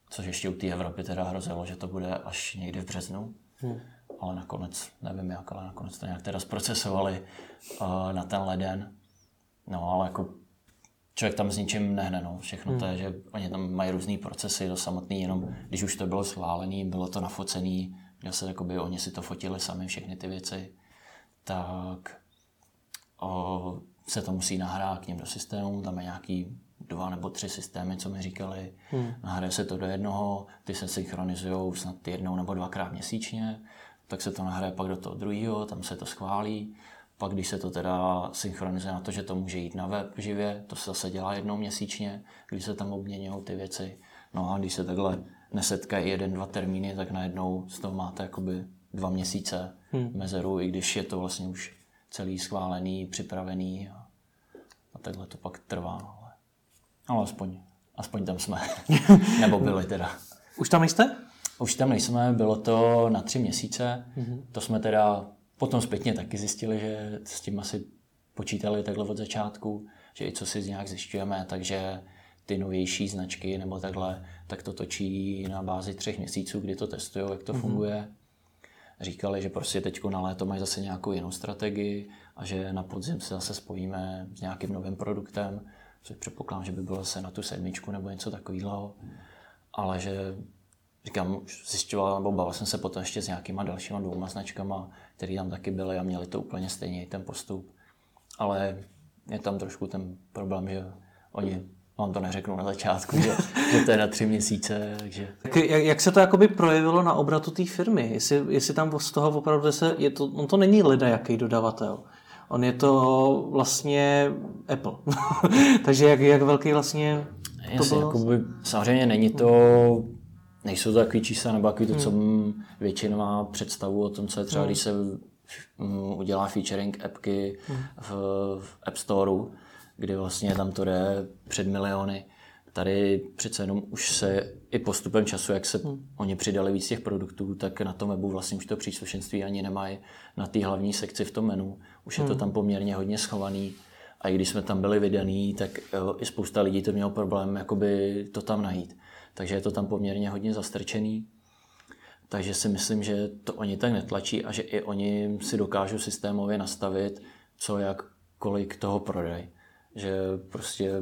S2: Což ještě u té Evropy teda hrozilo, že to bude až někdy v březnu. Mm. Ale nakonec, nevím jak, ale nakonec to nějak teda zprocesovali uh, na ten leden. No ale jako člověk tam s ničím nehne, no. Všechno mm. to je, že oni tam mají různé procesy, to samotný, jenom když už to bylo schválené, bylo to nafocené, se jakoby oni si to fotili sami, všechny ty věci, tak o, se to musí nahrát k něm do systému, tam je nějaký dva nebo tři systémy, co mi říkali. Hmm. Nahraje se to do jednoho, ty se synchronizují snad jednou nebo dvakrát měsíčně, tak se to nahraje pak do toho druhého, tam se to schválí. Pak, když se to teda synchronizuje na to, že to může jít na web živě, to se zase dělá jednou měsíčně, když se tam obměňují ty věci. No a když se takhle nesetkají jeden, dva termíny, tak najednou z toho máte jakoby dva měsíce hmm. mezeru, i když je to vlastně už celý schválený, připravený a, a takhle to pak trvá. Ale, ale aspoň Aspoň tam jsme. Nebo byli teda.
S3: Už tam nejste?
S2: Už tam nejsme, bylo to na tři měsíce. Mm-hmm. To jsme teda potom zpětně taky zjistili, že s tím asi počítali takhle od začátku, že i co si z nějak zjišťujeme, takže ty novější značky nebo takhle, tak to točí na bázi třech měsíců, kdy to testují, jak to mm-hmm. funguje. Říkali, že prostě teď na léto mají zase nějakou jinou strategii a že na podzim se zase spojíme s nějakým novým produktem, což předpokládám, že by bylo zase na tu sedmičku nebo něco takového. Ale že říkám, zjišťoval nebo bavil jsem se potom ještě s nějakýma dalšíma dvouma značkama, které tam taky byly a měli to úplně stejně, ten postup. Ale je tam trošku ten problém, že oni vám to neřeknu na začátku, že, že to je na tři měsíce. Takže...
S3: Tak jak, jak se to jakoby projevilo na obratu té firmy? Jestli, jestli tam z toho opravdu se, je to, on to není lida jaký dodavatel. On je to vlastně Apple. takže jak, jak velký vlastně
S2: to Jasně, bylo? Jakoby, samozřejmě není to, nejsou to takový čísla nebo takový to, hmm. co většina má představu o tom, co je třeba, hmm. když se udělá featuring appky hmm. v, v App Storeu, kdy vlastně tam to jde před miliony. Tady přece jenom už se i postupem času, jak se hmm. oni přidali víc těch produktů, tak na tom webu vlastně už to příslušenství ani nemají na té hlavní sekci v tom menu. Už hmm. je to hmm. tam poměrně hodně schovaný. A i když jsme tam byli vydaný, tak jo, i spousta lidí to mělo problém jakoby to tam najít. Takže je to tam poměrně hodně zastrčený. Takže si myslím, že to oni tak netlačí a že i oni si dokážou systémově nastavit, co jak kolik toho prodají že prostě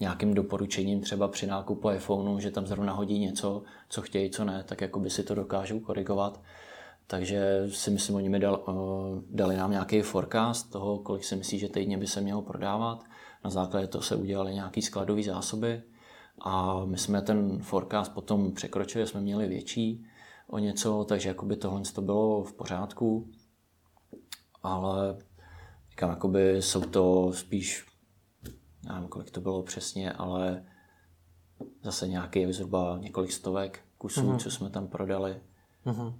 S2: nějakým doporučením třeba při nákupu iPhoneu, že tam zrovna hodí něco, co chtějí, co ne, tak jako by si to dokážou korigovat. Takže si myslím, oni mi dal, uh, dali nám nějaký forecast toho, kolik si myslí, že týdně by se mělo prodávat. Na základě toho se udělali nějaký skladové zásoby a my jsme ten forecast potom překročili, jsme měli větší o něco, takže jakoby tohle to bylo v pořádku. Ale říkám, jakoby jsou to spíš nevím, kolik to bylo přesně, ale zase nějaký zhruba několik stovek kusů, mm-hmm. co jsme tam prodali. Mm-hmm.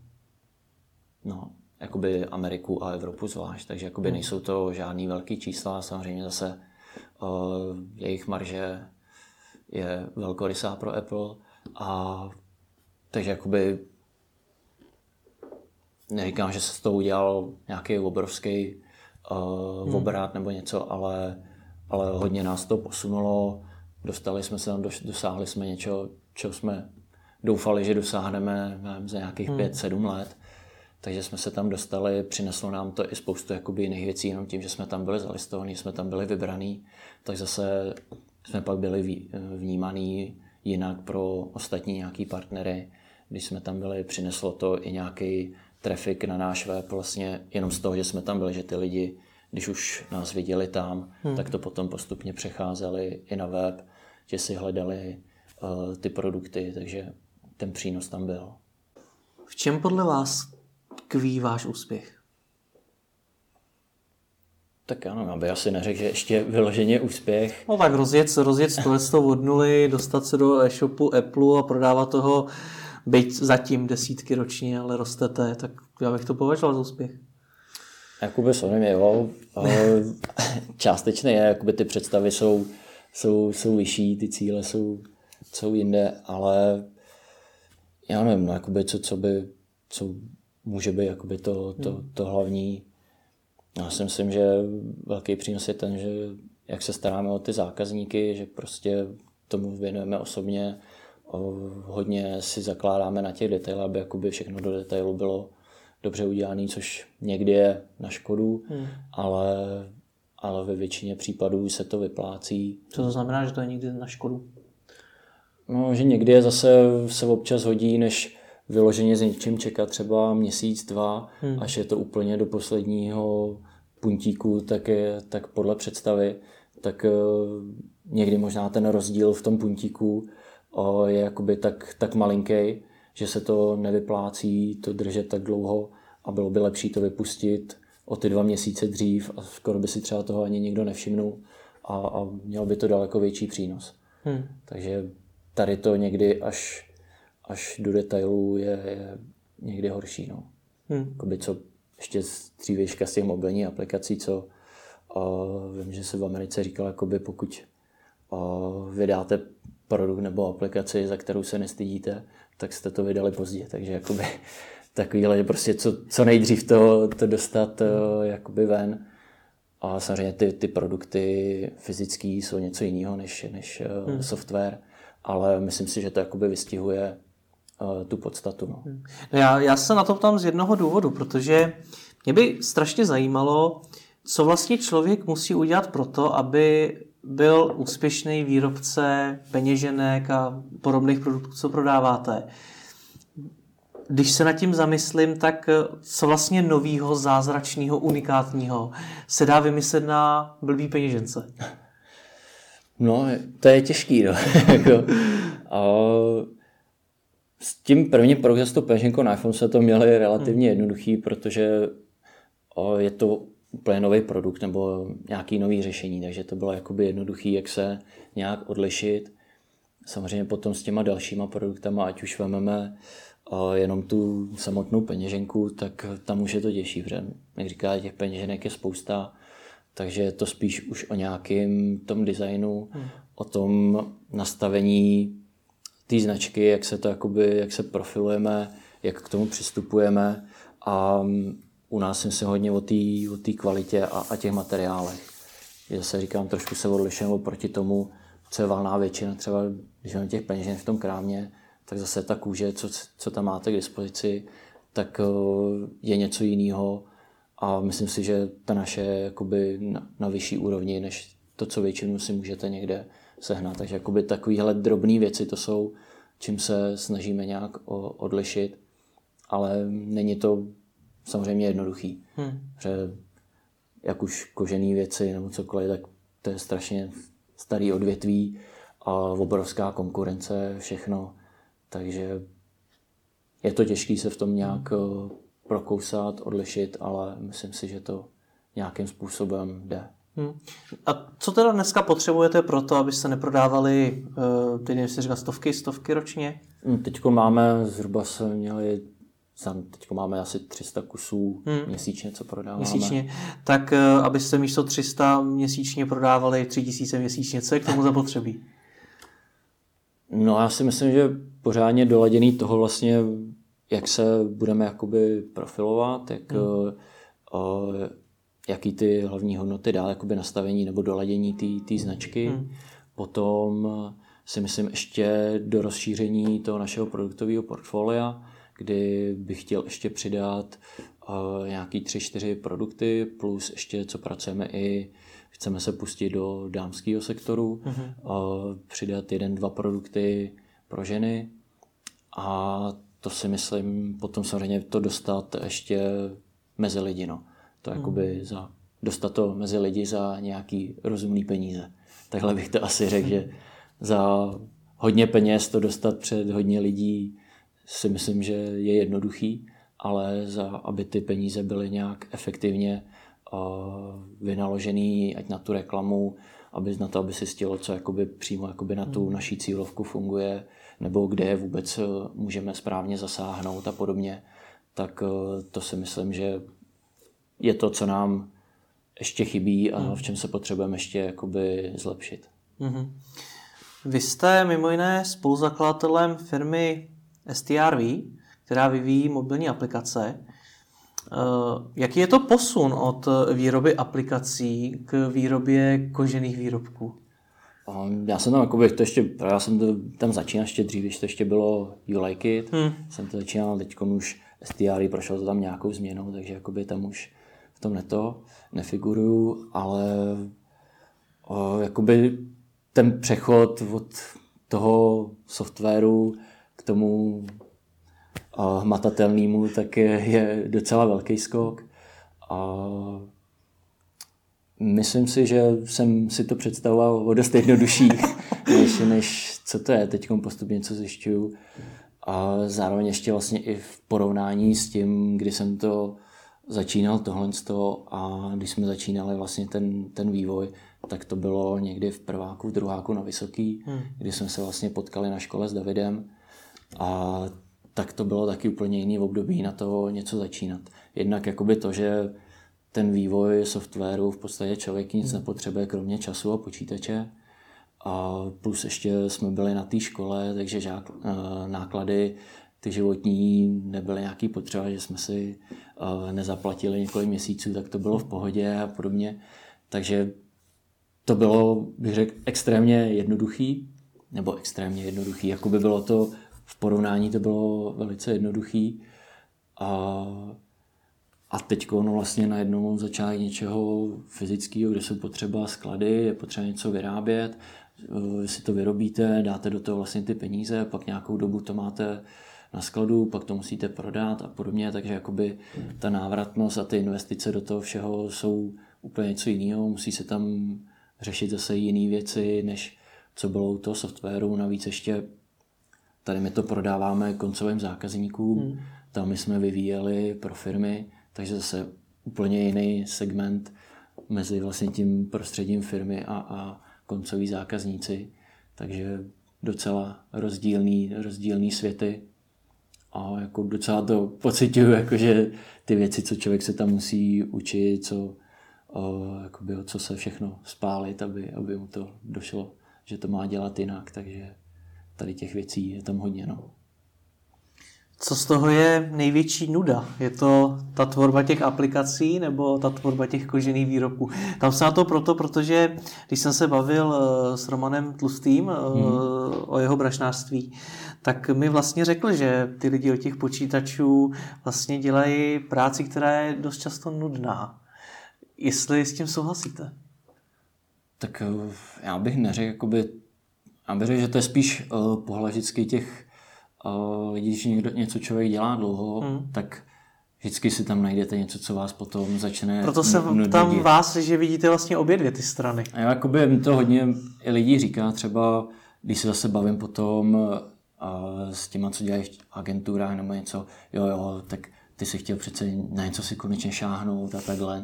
S2: No, jakoby Ameriku a Evropu zvlášť, takže jakoby mm. nejsou to žádný velký čísla, samozřejmě zase uh, jejich marže je velkorysá pro Apple a takže jakoby neříkám, že se z toho udělal nějaký obrovský uh, mm. obrat nebo něco, ale ale hodně nás to posunulo. Dostali jsme se tam, dosáhli jsme něčeho, čeho jsme doufali, že dosáhneme nevím, za nějakých hmm. 5-7 let. Takže jsme se tam dostali, přineslo nám to i spoustu jakoby jiných věcí, jenom tím, že jsme tam byli zalistovaní, jsme tam byli vybraní, tak zase jsme pak byli vnímaný jinak pro ostatní nějaký partnery. Když jsme tam byli, přineslo to i nějaký trafik na náš web, vlastně jenom z toho, že jsme tam byli, že ty lidi když už nás viděli tam, hmm. tak to potom postupně přecházeli i na web, že si hledali uh, ty produkty, takže ten přínos tam byl.
S3: V čem podle vás tkví váš úspěch?
S2: Tak ano, aby asi neřekl, že ještě vyloženě úspěch.
S3: No tak rozjet, rozjet to od nuly, dostat se do e-shopu Apple a prodávat toho, byť zatím desítky ročně, ale rostete, tak já bych to považoval za úspěch.
S2: Jakoby samozřejmě, jo. Částečně je, jakoby ty představy jsou, jsou, jsou vyšší, ty cíle jsou, jsou jinde, ale já nevím, no, jakoby co, co by, co může být jakoby to, to, hmm. to hlavní. Já si myslím, že velký přínos je ten, že jak se staráme o ty zákazníky, že prostě tomu věnujeme osobně, hodně si zakládáme na těch detailech, aby jakoby všechno do detailu bylo dobře udělaný, což někdy je na škodu, hmm. ale, ale ve většině případů se to vyplácí.
S3: Co to znamená, že to je někdy na škodu?
S2: No, že někdy je zase se občas hodí, než vyloženě s něčím čekat třeba měsíc, dva, hmm. až je to úplně do posledního puntíku, tak, je, tak podle představy, tak uh, někdy možná ten rozdíl v tom puntíku uh, je jakoby tak, tak malinký, že se to nevyplácí to držet tak dlouho a bylo by lepší to vypustit o ty dva měsíce dřív a skoro by si třeba toho ani nikdo nevšimnul a, a mělo by to daleko větší přínos. Hmm. Takže tady to někdy až, až do detailů je, je někdy horší. No. Hmm. Jakoby co ještě z dřívějška z těch mobilních aplikací, co uh, vím, že se v Americe říkal, jakoby pokud uh, vydáte produkt nebo aplikaci, za kterou se nestydíte, tak jste to vydali pozdě. Takže jakoby takovýhle, prostě co, co nejdřív to, to dostat uh, jakoby ven. A samozřejmě ty, ty produkty fyzické jsou něco jiného než, než uh, hmm. software, ale myslím si, že to jakoby vystihuje uh, tu podstatu. No. Hmm.
S3: No já, já se na to ptám z jednoho důvodu, protože mě by strašně zajímalo, co vlastně člověk musí udělat pro to, aby byl úspěšný výrobce peněženek a podobných produktů, co prodáváte. Když se nad tím zamyslím, tak co vlastně novýho, zázračného, unikátního se dá vymyslet na blbý peněžence?
S2: No, to je těžký, no. Jako, a s tím prvním tou peněženkou na iPhone se to měli relativně hmm. jednoduchý, protože je to úplně nový produkt nebo nějaký nový řešení, takže to bylo jakoby jednoduchý, jak se nějak odlišit. Samozřejmě potom s těma dalšíma produktama, ať už vezmeme jenom tu samotnou peněženku, tak tam už je to těžší, protože jak říká, těch peněženek je spousta, takže je to spíš už o nějakém tom designu, hmm. o tom nastavení té značky, jak se to jakoby, jak se profilujeme, jak k tomu přistupujeme a u nás jsem se hodně o té kvalitě a, a těch materiálech. Já se říkám, trošku se odlišujeme proti tomu, co je valná většina, třeba když máme těch peněžen v tom krámě, tak zase ta kůže, co, co tam máte k dispozici, tak eh, je něco jiného a myslím si, že ta naše je jakoby na, na vyšší úrovni, než to, co většinu si můžete někde sehnat. Takže jakoby takovéhle drobné věci to jsou, čím se snažíme nějak odlišit, ale není to samozřejmě jednoduchý. Hmm. Že jak už kožený věci nebo cokoliv, tak to je strašně starý odvětví a obrovská konkurence, všechno. Takže je to těžké se v tom nějak hmm. prokousat, odlišit, ale myslím si, že to nějakým způsobem jde. Hmm.
S3: A co teda dneska potřebujete pro to, abyste neprodávali, uh, teď nevím, říká stovky, stovky ročně?
S2: Hmm, Teď máme, zhruba jsme měli Teď máme asi 300 kusů hmm. měsíčně, co prodáváme.
S3: Měsíčně. Tak eh, abyste místo 300 měsíčně prodávali 3000 měsíčně, co je k tomu zapotřebí?
S2: No já si myslím, že pořádně doladěný toho vlastně, jak se budeme jakoby profilovat, jak, hmm. uh, uh, jaký ty hlavní hodnoty dá jakoby nastavení nebo doladění té značky. Hmm. Potom si myslím ještě do rozšíření toho našeho produktového portfolia, kdy bych chtěl ještě přidat uh, nějaký tři, čtyři produkty, plus ještě co pracujeme i, chceme se pustit do dámského sektoru, mm-hmm. uh, přidat jeden, dva produkty pro ženy a to si myslím, potom samozřejmě to dostat ještě mezi lidi, no. To mm. jakoby za, dostat to mezi lidi za nějaký rozumný peníze. Takhle bych to asi řekl, že za hodně peněz to dostat před hodně lidí si myslím, že je jednoduchý, ale za, aby ty peníze byly nějak efektivně vynaložený, ať na tu reklamu, aby na to, aby si stilo, co jakoby přímo jakoby na tu hmm. naší cílovku funguje, nebo kde vůbec uh, můžeme správně zasáhnout a podobně, tak uh, to si myslím, že je to, co nám ještě chybí a hmm. v čem se potřebujeme ještě jakoby zlepšit. Mm-hmm.
S3: Vy jste mimo jiné spoluzakladatelem firmy STRV, která vyvíjí mobilní aplikace. Eh, jaký je to posun od výroby aplikací k výrobě kožených výrobků?
S2: Já jsem tam, jakoby, to ještě, já jsem to tam začínal ještě dřív, když to ještě bylo You Like It. Hmm. Jsem to začínal, teď už STR prošel to tam nějakou změnou, takže jakoby tam už v tom neto nefiguruju, ale o, jakoby ten přechod od toho softwaru k tomu hmatatelnému, tak je, je docela velký skok. A myslím si, že jsem si to představoval o dost jednodušší, než, než co to je. Teď postupně něco zjišťuju. A zároveň ještě vlastně i v porovnání s tím, kdy jsem to začínal tohle a když jsme začínali vlastně ten, ten vývoj, tak to bylo někdy v prváku, v druháku na vysoký, hmm. kdy jsme se vlastně potkali na škole s Davidem a tak to bylo taky úplně jiný období na to něco začínat. Jednak jakoby to, že ten vývoj softwaru v podstatě člověk nic hmm. nepotřebuje kromě času a počítače A plus ještě jsme byli na té škole, takže žák, eh, náklady ty životní nebyly nějaký potřeba, že jsme si eh, nezaplatili několik měsíců, tak to bylo v pohodě a podobně. Takže to bylo, bych řekl, extrémně jednoduchý, nebo extrémně jednoduchý, jako by bylo to v porovnání to bylo velice jednoduchý. A, a teď no vlastně najednou začíná něčeho fyzického, kde jsou potřeba sklady, je potřeba něco vyrábět, vy si to vyrobíte, dáte do toho vlastně ty peníze, pak nějakou dobu to máte na skladu, pak to musíte prodat a podobně, takže jakoby ta návratnost a ty investice do toho všeho jsou úplně něco jiného, musí se tam řešit zase jiné věci, než co bylo u toho softwaru, navíc ještě tady my to prodáváme koncovým zákazníkům, hmm. tam my jsme vyvíjeli pro firmy, takže zase úplně jiný segment mezi vlastně tím prostředím firmy a, a koncoví zákazníci, takže docela rozdílný, rozdílný světy. A jako docela to pocituju, jako že ty věci, co člověk se tam musí učit, co, o, jakoby, co se všechno spálit, aby, aby mu to došlo, že to má dělat jinak, takže tady těch věcí je tam hodně. No.
S3: Co z toho je největší nuda? Je to ta tvorba těch aplikací nebo ta tvorba těch kožených výrobků? Tam se na to proto, protože když jsem se bavil eh, s Romanem Tlustým hmm. o jeho brašnářství, tak mi vlastně řekl, že ty lidi od těch počítačů vlastně dělají práci, která je dost často nudná. Jestli s tím souhlasíte?
S2: Tak eh, já bych neřekl, jakoby, bych řekl, že to je spíš uh, pohled vždycky těch uh, lidí, když někdo, něco člověk dělá dlouho, hmm. tak vždycky si tam najdete něco, co vás potom začne
S3: Proto se tam vás, že vidíte vlastně obě dvě ty strany.
S2: A jakoby mi to hodně i lidí říká, třeba když se zase bavím potom uh, s těma, co dělají v agenturách nebo něco, jo, jo, tak ty si chtěl přece na něco si konečně šáhnout a takhle.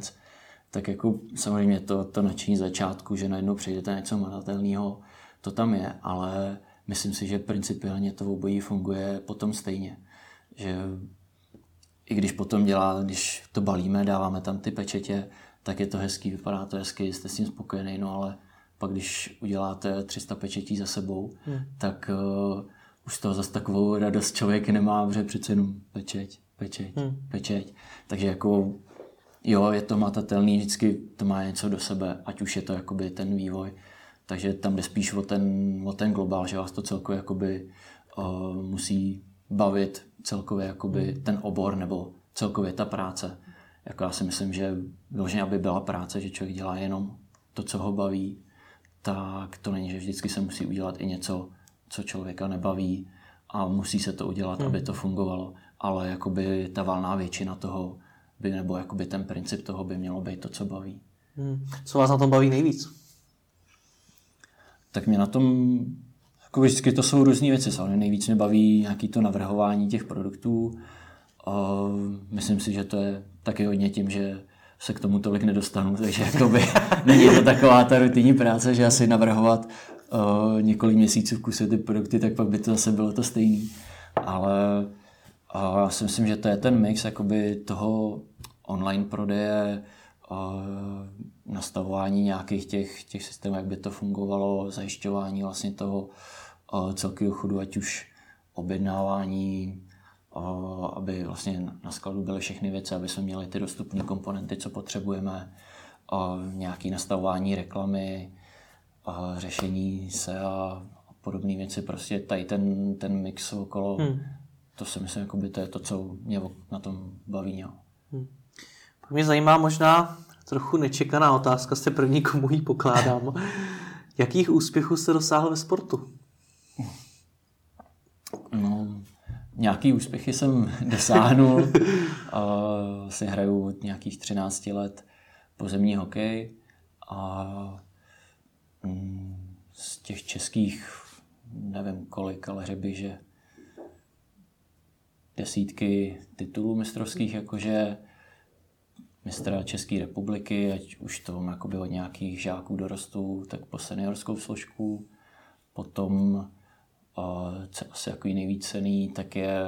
S2: Tak jako samozřejmě to, to nadšení začátku, že najednou přejdete něco manatelného, to tam je, ale myslím si, že principiálně to obojí funguje potom stejně. Že i když potom dělá, když to balíme, dáváme tam ty pečetě, tak je to hezký, vypadá to hezky, jste s tím spokojený, no ale pak když uděláte 300 pečetí za sebou, hmm. tak uh, už toho zase takovou radost člověk nemá, protože přece jenom pečeť, pečeť, hmm. pečeť. Takže jako jo, je to matatelný, vždycky to má něco do sebe, ať už je to jakoby ten vývoj, takže tam jde spíš o ten, o ten globál, že vás to celkově jakoby, uh, musí bavit celkově jakoby hmm. ten obor nebo celkově ta práce. Jako já si myslím, že vyloženě, aby byla práce, že člověk dělá jenom to, co ho baví, tak to není, že vždycky se musí udělat i něco, co člověka nebaví a musí se to udělat, hmm. aby to fungovalo. Ale jakoby ta valná většina toho by, nebo jakoby ten princip toho by mělo být to, co baví.
S3: Hmm. Co vás na tom baví nejvíc?
S2: Tak mě na tom, jako vždycky to jsou různé věci, samozřejmě nejvíc mě baví nějaký to navrhování těch produktů. Myslím si, že to je taky hodně tím, že se k tomu tolik nedostanu, takže jakoby není to taková ta rutinní práce, že asi navrhovat uh, několik měsíců v kuse ty produkty, tak pak by to zase bylo to stejný. Ale uh, já si myslím, že to je ten mix jakoby toho online prodeje, nastavování nějakých těch, těch systémů, jak by to fungovalo, zajišťování vlastně toho celkového chodu, ať už objednávání, aby vlastně na skladu byly všechny věci, aby jsme měli ty dostupné komponenty, co potřebujeme, nějaké nastavování reklamy, řešení se a podobné věci. Prostě tady ten, ten mix okolo, hmm. to si myslím, jakoby to je to, co mě na tom baví. Hmm.
S3: Mě zajímá možná trochu nečekaná otázka, jste první, komu ji pokládám. Jakých úspěchů jste dosáhl ve sportu?
S2: No, nějaký úspěchy jsem dosáhnul. uh, si hraju od nějakých 13 let pozemní hokej a mm, z těch českých nevím kolik, ale řekl bych, že desítky titulů mistrovských, jakože mistra České republiky, ať už to mám jakoby od nějakých žáků dorostu, tak po seniorskou složku. Potom uh, co asi jako nejvíc cený, tak je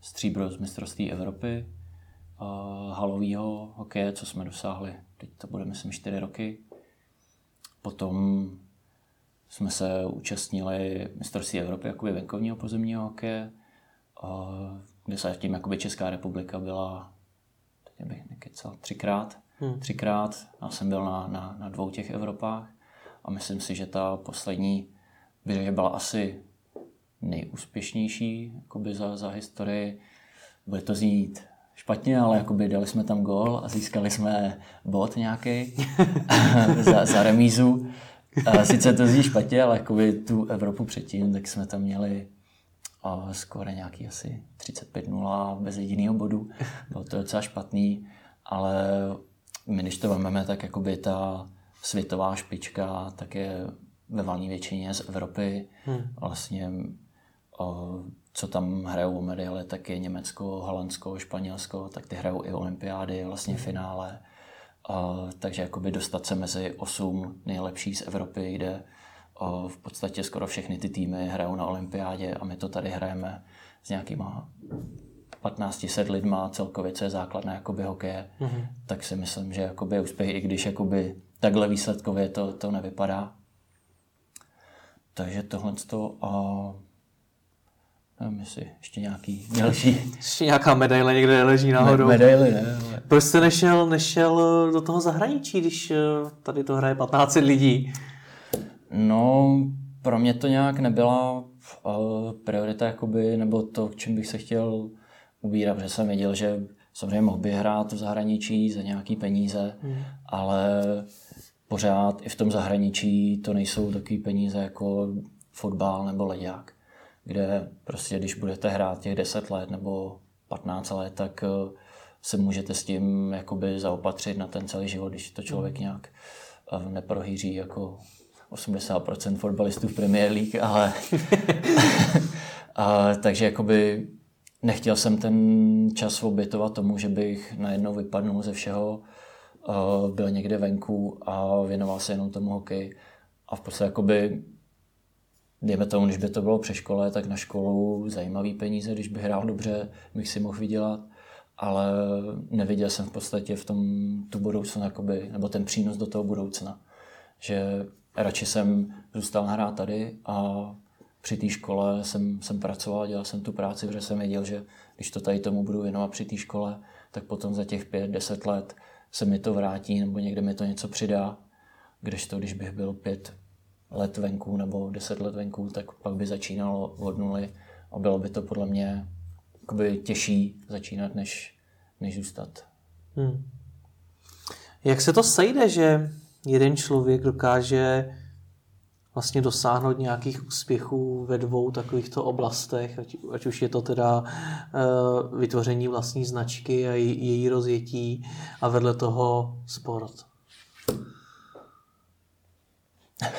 S2: stříbro z mistrovství Evropy, uh, halového hokeje, co jsme dosáhli. Teď to bude, myslím, čtyři roky. Potom jsme se účastnili mistrovství Evropy jakoby venkovního pozemního hokeje, kde se tím jakoby Česká republika byla, teď bych nekecal, třikrát. Hmm. Třikrát. Já jsem byl na, na, na dvou těch Evropách a myslím si, že ta poslední by byla asi nejúspěšnější jakoby za, za historii. Bude to znít špatně, ale jakoby dali jsme tam gol a získali jsme bod nějaký za, za remízu. A sice to zní špatně, ale jakoby tu Evropu předtím, tak jsme tam měli a skoro nějaký asi 35-0 bez jediného bodu. Bylo to docela špatný, ale my když to vezmeme, tak jakoby ta světová špička tak je ve valné většině z Evropy. Hmm. Vlastně o, co tam hrajou o medaile, tak je Německo, Holandsko, Španělsko, tak ty hrajou i olympiády, vlastně hmm. finále. Uh, takže jakoby dostat se mezi osm nejlepších z Evropy, kde v podstatě skoro všechny ty týmy hrajou na olympiádě a my to tady hrajeme s nějakýma 15 set lidma celkově, co je základná jakoby hokeje, mm-hmm. tak si myslím, že jakoby úspěch, i když jakoby takhle výsledkově to, to nevypadá. Takže tohle to a Nevím, jestli ještě nějaký další.
S3: Ještě nějaká medaile někde leží náhodou.
S2: Me- medaily ne, ale...
S3: Proč jste nešel, nešel do toho zahraničí, když eh, tady to hraje 15 lidí?
S2: No, pro mě to nějak nebyla uh, priorita, jakoby, nebo to, k čím bych se chtěl ubírat, protože jsem věděl, že samozřejmě mohl by hrát v zahraničí za nějaký peníze, hmm. ale pořád i v tom zahraničí to nejsou takové peníze jako fotbal nebo leďák kde prostě když budete hrát těch 10 let nebo 15 let, tak eh, se můžete s tím jakoby zaopatřit na ten celý život, když to člověk mm. nějak eh, neprohýří jako 80% fotbalistů v Premier League, ale a, takže jakoby nechtěl jsem ten čas obětovat tomu, že bych najednou vypadnul ze všeho, byl někde venku a věnoval se jenom tomu hokeji. A v podstatě jakoby dejme tomu, když by to bylo při škole, tak na školu zajímavý peníze, když bych hrál dobře, bych si mohl vydělat, ale neviděl jsem v podstatě v tom tu budoucnost, jakoby, nebo ten přínos do toho budoucna. Že radši jsem zůstal hrát tady a při té škole jsem, jsem pracoval, dělal jsem tu práci, protože jsem věděl, že když to tady tomu budu věnovat při té škole, tak potom za těch pět, deset let se mi to vrátí nebo někde mi to něco přidá. Kdežto, když bych byl pět, let venku nebo deset let venku, tak pak by začínalo od nuly a bylo by to podle mě těžší začínat, než, než zůstat. Hmm.
S3: Jak se to sejde, že jeden člověk dokáže vlastně dosáhnout nějakých úspěchů ve dvou takovýchto oblastech, ať, ať už je to teda uh, vytvoření vlastní značky a její, rozjetí a vedle toho sport.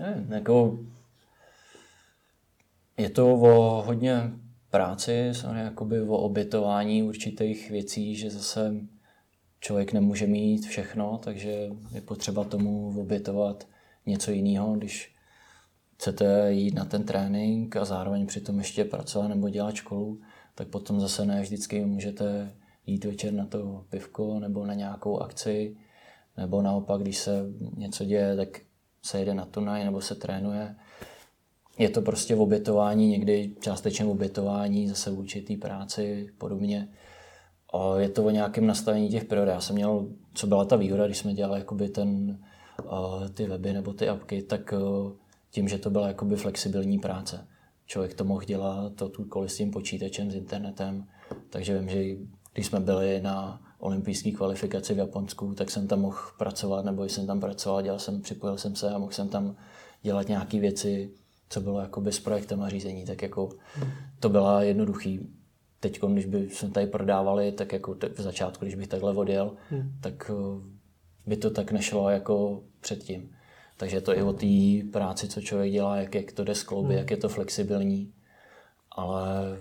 S2: ne, jako je to o hodně práci, jakoby o obětování určitých věcí, že zase člověk nemůže mít všechno, takže je potřeba tomu obětovat něco jiného, když chcete jít na ten trénink a zároveň přitom ještě pracovat nebo dělat školu, tak potom zase ne vždycky můžete jít večer na to pivko nebo na nějakou akci, nebo naopak, když se něco děje, tak se jede na turnaj nebo se trénuje. Je to prostě obětování, někdy částečně obětování, zase v určitý práci, podobně. Je to o nějakém nastavení těch priorit. Já jsem měl, co byla ta výhoda, když jsme dělali jakoby ten, ty weby nebo ty apky, tak tím, že to byla jakoby flexibilní práce. Člověk to mohl dělat odkudkoliv s tím počítačem, s internetem. Takže vím, že když jsme byli na olympijské kvalifikaci v Japonsku, tak jsem tam mohl pracovat, nebo jsem tam pracoval, dělal jsem, připojil jsem se a mohl jsem tam dělat nějaké věci, co bylo jako bez projektem a řízení, tak jako to byla jednoduchý. Teď, když by jsme tady prodávali, tak jako v začátku, když bych takhle odjel, hmm. tak eh, by to tak nešlo jako předtím. Takže to i o té práci, co člověk dělá, jak, jak to jde skloubit, hmm. jak je to flexibilní. Ale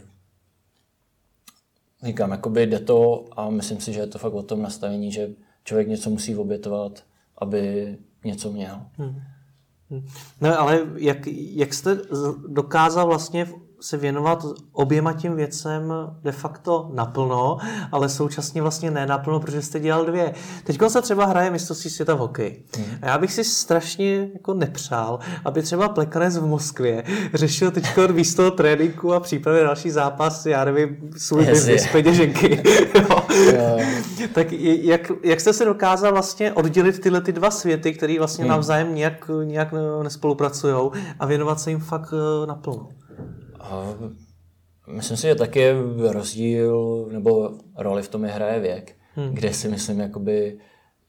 S2: říkám, jakoby jde to a myslím si, že je to fakt o tom nastavení, že člověk něco musí obětovat, aby něco měl. Hmm.
S3: Hmm. No ale jak, jak jste dokázal vlastně se věnovat oběma těm věcem de facto naplno, ale současně vlastně ne naplno, protože jste dělal dvě. Teď se třeba hraje mistrovství světa v hokeji. Hmm. A já bych si strašně jako nepřál, aby třeba plekanec v Moskvě řešil teď místo tréninku a přípravy další zápas, já nevím, svůj biznis, peněženky. tak jak, jak jste se dokázal vlastně oddělit tyhle ty dva světy, které vlastně hmm. navzájem nějak, nějak nespolupracují a věnovat se jim fakt eh, naplno?
S2: myslím si, že taky rozdíl nebo roli v tom je hraje věk, hmm. kde si myslím, jakoby,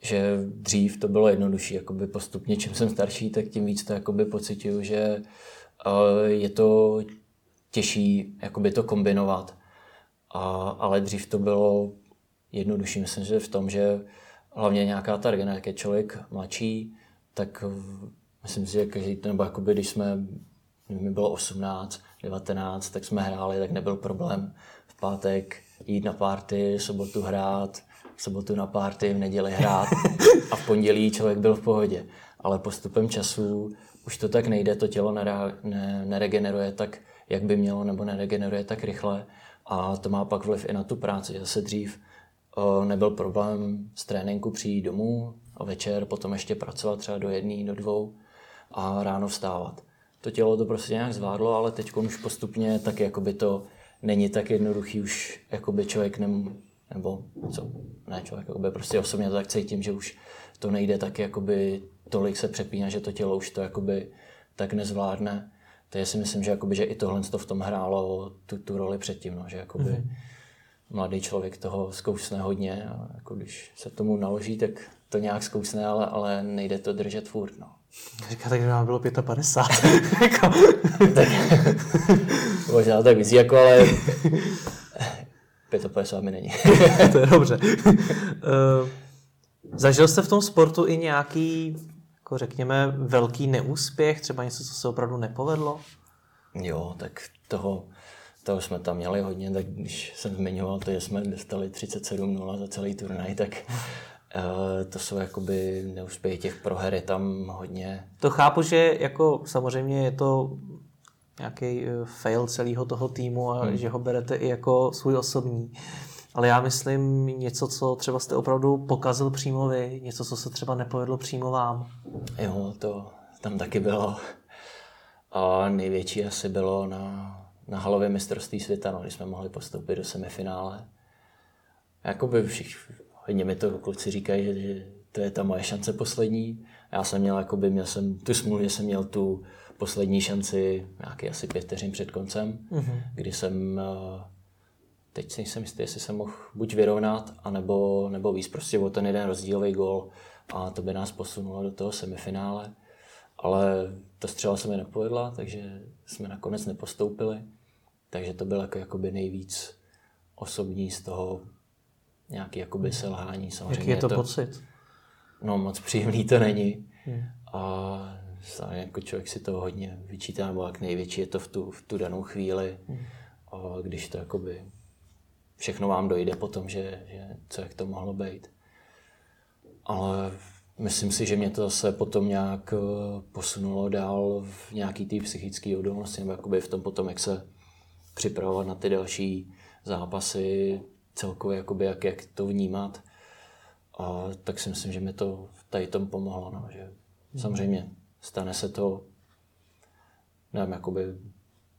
S2: že dřív to bylo jednodušší, jakoby postupně, čím jsem starší, tak tím víc to jakoby pocituju, že uh, je to těžší jakoby to kombinovat. A, ale dřív to bylo jednodušší, myslím, že v tom, že hlavně nějaká ta generace, jak je člověk mladší, tak myslím si, že každý, nebo jakoby, když jsme, mi bylo 18, 19, tak jsme hráli, tak nebyl problém v pátek jít na párty, sobotu hrát, v sobotu na párty, v neděli hrát a v pondělí člověk byl v pohodě. Ale postupem času už to tak nejde, to tělo nere, ne, neregeneruje tak, jak by mělo, nebo neregeneruje tak rychle a to má pak vliv i na tu práci. Zase dřív o, nebyl problém z tréninku přijít domů a večer potom ještě pracovat třeba do jedné, do dvou a ráno vstávat to tělo to prostě nějak zvládlo, ale teď už postupně tak jakoby to není tak jednoduchý už jakoby člověk nem, nebo co, ne člověk, jakoby prostě osobně to tak cítím, že už to nejde tak jakoby tolik se přepíná, že to tělo už to jakoby tak nezvládne. To si myslím, že, jakoby, že i tohle to v tom hrálo tu, tu roli předtím, no, že jakoby mm-hmm. mladý člověk toho zkousne hodně a jako když se tomu naloží, tak to nějak zkousne, ale, ale nejde to držet furt. No.
S3: Říká, tak nám bylo 55. Jako.
S2: tak, možná tak víc, jako, ale 55 mi není.
S3: to je dobře. Uh, zažil jste v tom sportu i nějaký, jako řekněme, velký neúspěch, třeba něco, co se opravdu nepovedlo?
S2: Jo, tak toho, toho jsme tam měli hodně, tak když jsem zmiňoval to, že jsme dostali 37-0 za celý turnaj, tak to jsou jakoby neúspěchy těch proher je tam hodně.
S3: To chápu, že jako samozřejmě je to nějaký eh, fail celého toho týmu a hmm. že ho berete i jako svůj osobní. Ale já myslím něco, co třeba jste opravdu pokazil přímo vy, něco, co se třeba nepovedlo přímo vám.
S2: Jo, to tam taky bylo. A největší asi bylo na, na halově mistrovství světa, no, když jsme mohli postoupit do semifinále. Jakoby všichni, hodně mi to kluci říkají, že, že to je ta moje šance poslední. Já jsem měl, jakoby, měl jsem tu smůlu, že jsem měl tu poslední šanci nějaký asi pět vteřin před koncem, mm-hmm. kdy jsem, eh, teď si nejsem jistý, jestli jsem mohl buď vyrovnat, anebo, nebo víc prostě o ten jeden rozdílový gol a to by nás posunulo do toho semifinále. Ale ta střela se mi nepovedla, takže jsme nakonec nepostoupili. Takže to bylo jako, jakoby nejvíc osobní z toho nějaký jakoby selhání.
S3: Samozřejmě Jaký je to, to pocit?
S2: No moc příjemný to není. Hmm. A jako člověk si to hodně vyčítá, nebo jak největší je to v tu, v tu danou chvíli, hmm. a když to jakoby všechno vám dojde potom, že, že co jak to mohlo být. Ale myslím si, že mě to se potom nějak eh, posunulo dál v nějaký té psychické odolnosti, nebo jakoby v tom potom, jak se připravovat na ty další zápasy, celkově, jakoby, jak, jak to vnímat. A tak si myslím, že mi to tady tom pomohlo. No, že mm. Samozřejmě stane se to, nevím, jakoby,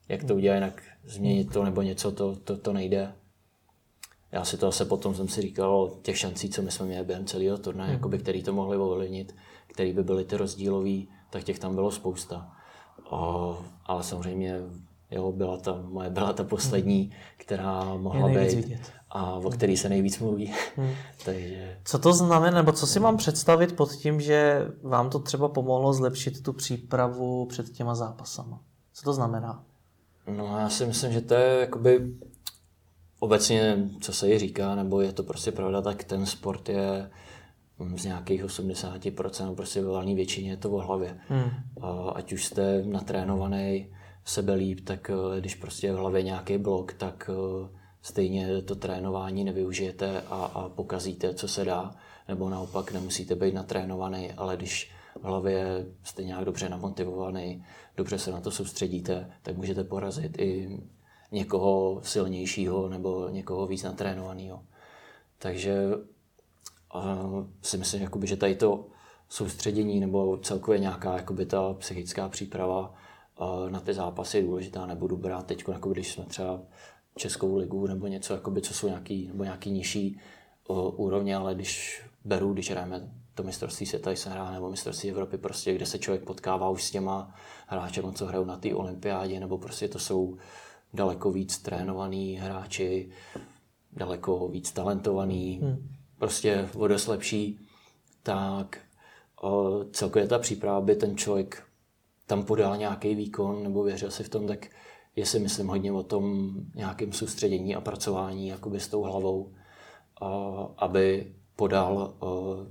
S2: jak to udělat jinak, změnit to nebo něco, to, to, to nejde. Já si to zase potom jsem si říkal těch šancí, co my jsme měli během celého turnaje, mm. jakoby, který to mohli ovlivnit, který by byly ty rozdílový, tak těch tam bylo spousta. A, ale samozřejmě jo, byla ta, moje byla ta poslední, která mohla být. Vidět a o který se nejvíc mluví. Hmm. Takže...
S3: Co to znamená, nebo co si mám představit pod tím, že vám to třeba pomohlo zlepšit tu přípravu před těma zápasama? Co to znamená?
S2: No já si myslím, že to je jakoby obecně, co se jí říká, nebo je to prostě pravda, tak ten sport je z nějakých 80%, prostě ve valné většině je to o hlavě. Hmm. A ať už jste natrénovaný sebelíp, tak eh, když prostě je v hlavě nějaký blok, tak eh, stejně to trénování nevyužijete a, a pokazíte, co se dá, nebo naopak nemusíte být natrénovaný, ale když v hlavě jste nějak dobře namotivovaný, dobře se na to soustředíte, tak můžete porazit i někoho silnějšího nebo někoho víc natrénovaného. Takže uh, si myslím, jakoby, že tady to soustředění nebo celkově nějaká jakoby, ta psychická příprava na ty zápasy je důležitá. Nebudu brát teď, jako když jsme třeba Českou ligu nebo něco, jakoby, co jsou nějaký, nebo nějaký nižší úrovně, ale když beru, když hrajeme to mistrovství světa, se hrá, nebo mistrovství Evropy, prostě, kde se člověk potkává už s těma hráčema, co hrajou na té olympiádě, nebo prostě to jsou daleko víc trénovaný hráči, daleko víc talentovaný, hmm. prostě o dost lepší, tak o, celkově ta příprava by ten člověk tam podal nějaký výkon nebo věřil si v tom, tak je si myslím hodně o tom nějakém soustředění a pracování jakoby s tou hlavou, a, aby podal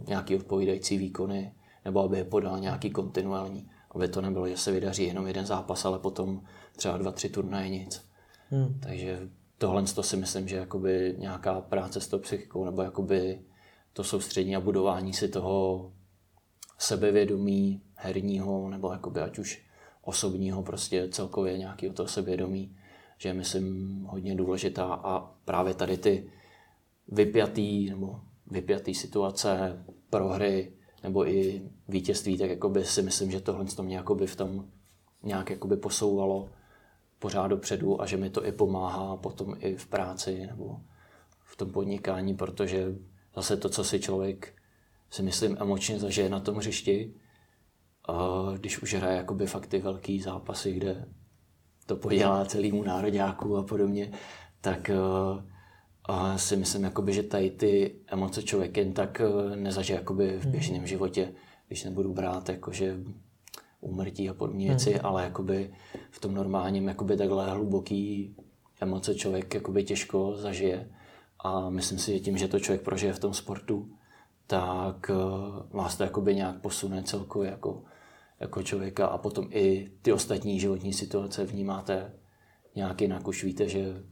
S2: nějaký odpovídající výkony nebo aby je podal nějaký kontinuální. Aby to nebylo, že se vydaří jenom jeden zápas, ale potom třeba dva, tři turnaje nic. Hmm. Takže tohle to si myslím, že jakoby nějaká práce s tou psychikou nebo jakoby to soustřední a budování si toho sebevědomí herního nebo jakoby ať už osobního prostě celkově nějakého toho sebevědomí, že je myslím hodně důležitá. A právě tady ty vypjatý nebo vypjatý situace, prohry nebo i vítězství, tak jakoby si myslím, že tohle to mě jakoby v tom nějak jakoby posouvalo pořád dopředu a že mi to i pomáhá potom i v práci nebo v tom podnikání, protože zase to, co si člověk si myslím emočně zažije na tom hřišti, a když už hraje jakoby fakt ty velký zápasy, kde to podělá celýmu nároďáku a podobně, tak a si myslím, jakoby, že tady ty emoce člověk jen tak eh, nezažije jakoby v běžném životě, když nebudu brát jakože úmrtí a podobné věci, hmm. ale jakoby v tom normálním jakoby takhle hluboký emoce člověk jakoby těžko zažije. A myslím si, že tím, že to člověk prožije v tom sportu, tak uh, vás to jakoby nějak posune celkově jako, jako člověka a potom i ty ostatní životní situace vnímáte nějak jinak. Už víte, že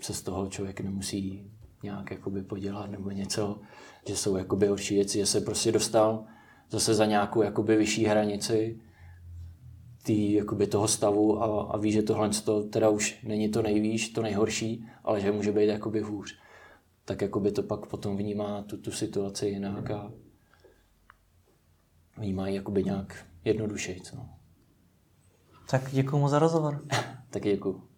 S2: se z toho člověk nemusí nějak jakoby podělat nebo něco, že jsou jakoby horší věci, že se prostě dostal zase za nějakou jakoby vyšší hranici tý, jakoby toho stavu a, a ví, že tohle to teda už není to nejvýš, to nejhorší, ale že může být jakoby hůř. Tak jakoby to pak potom vnímá tu, tu situaci jinak a vnímá ji jakoby nějak jednodušeji. No.
S3: Tak děkuji mu za rozhovor.
S2: tak děkuji.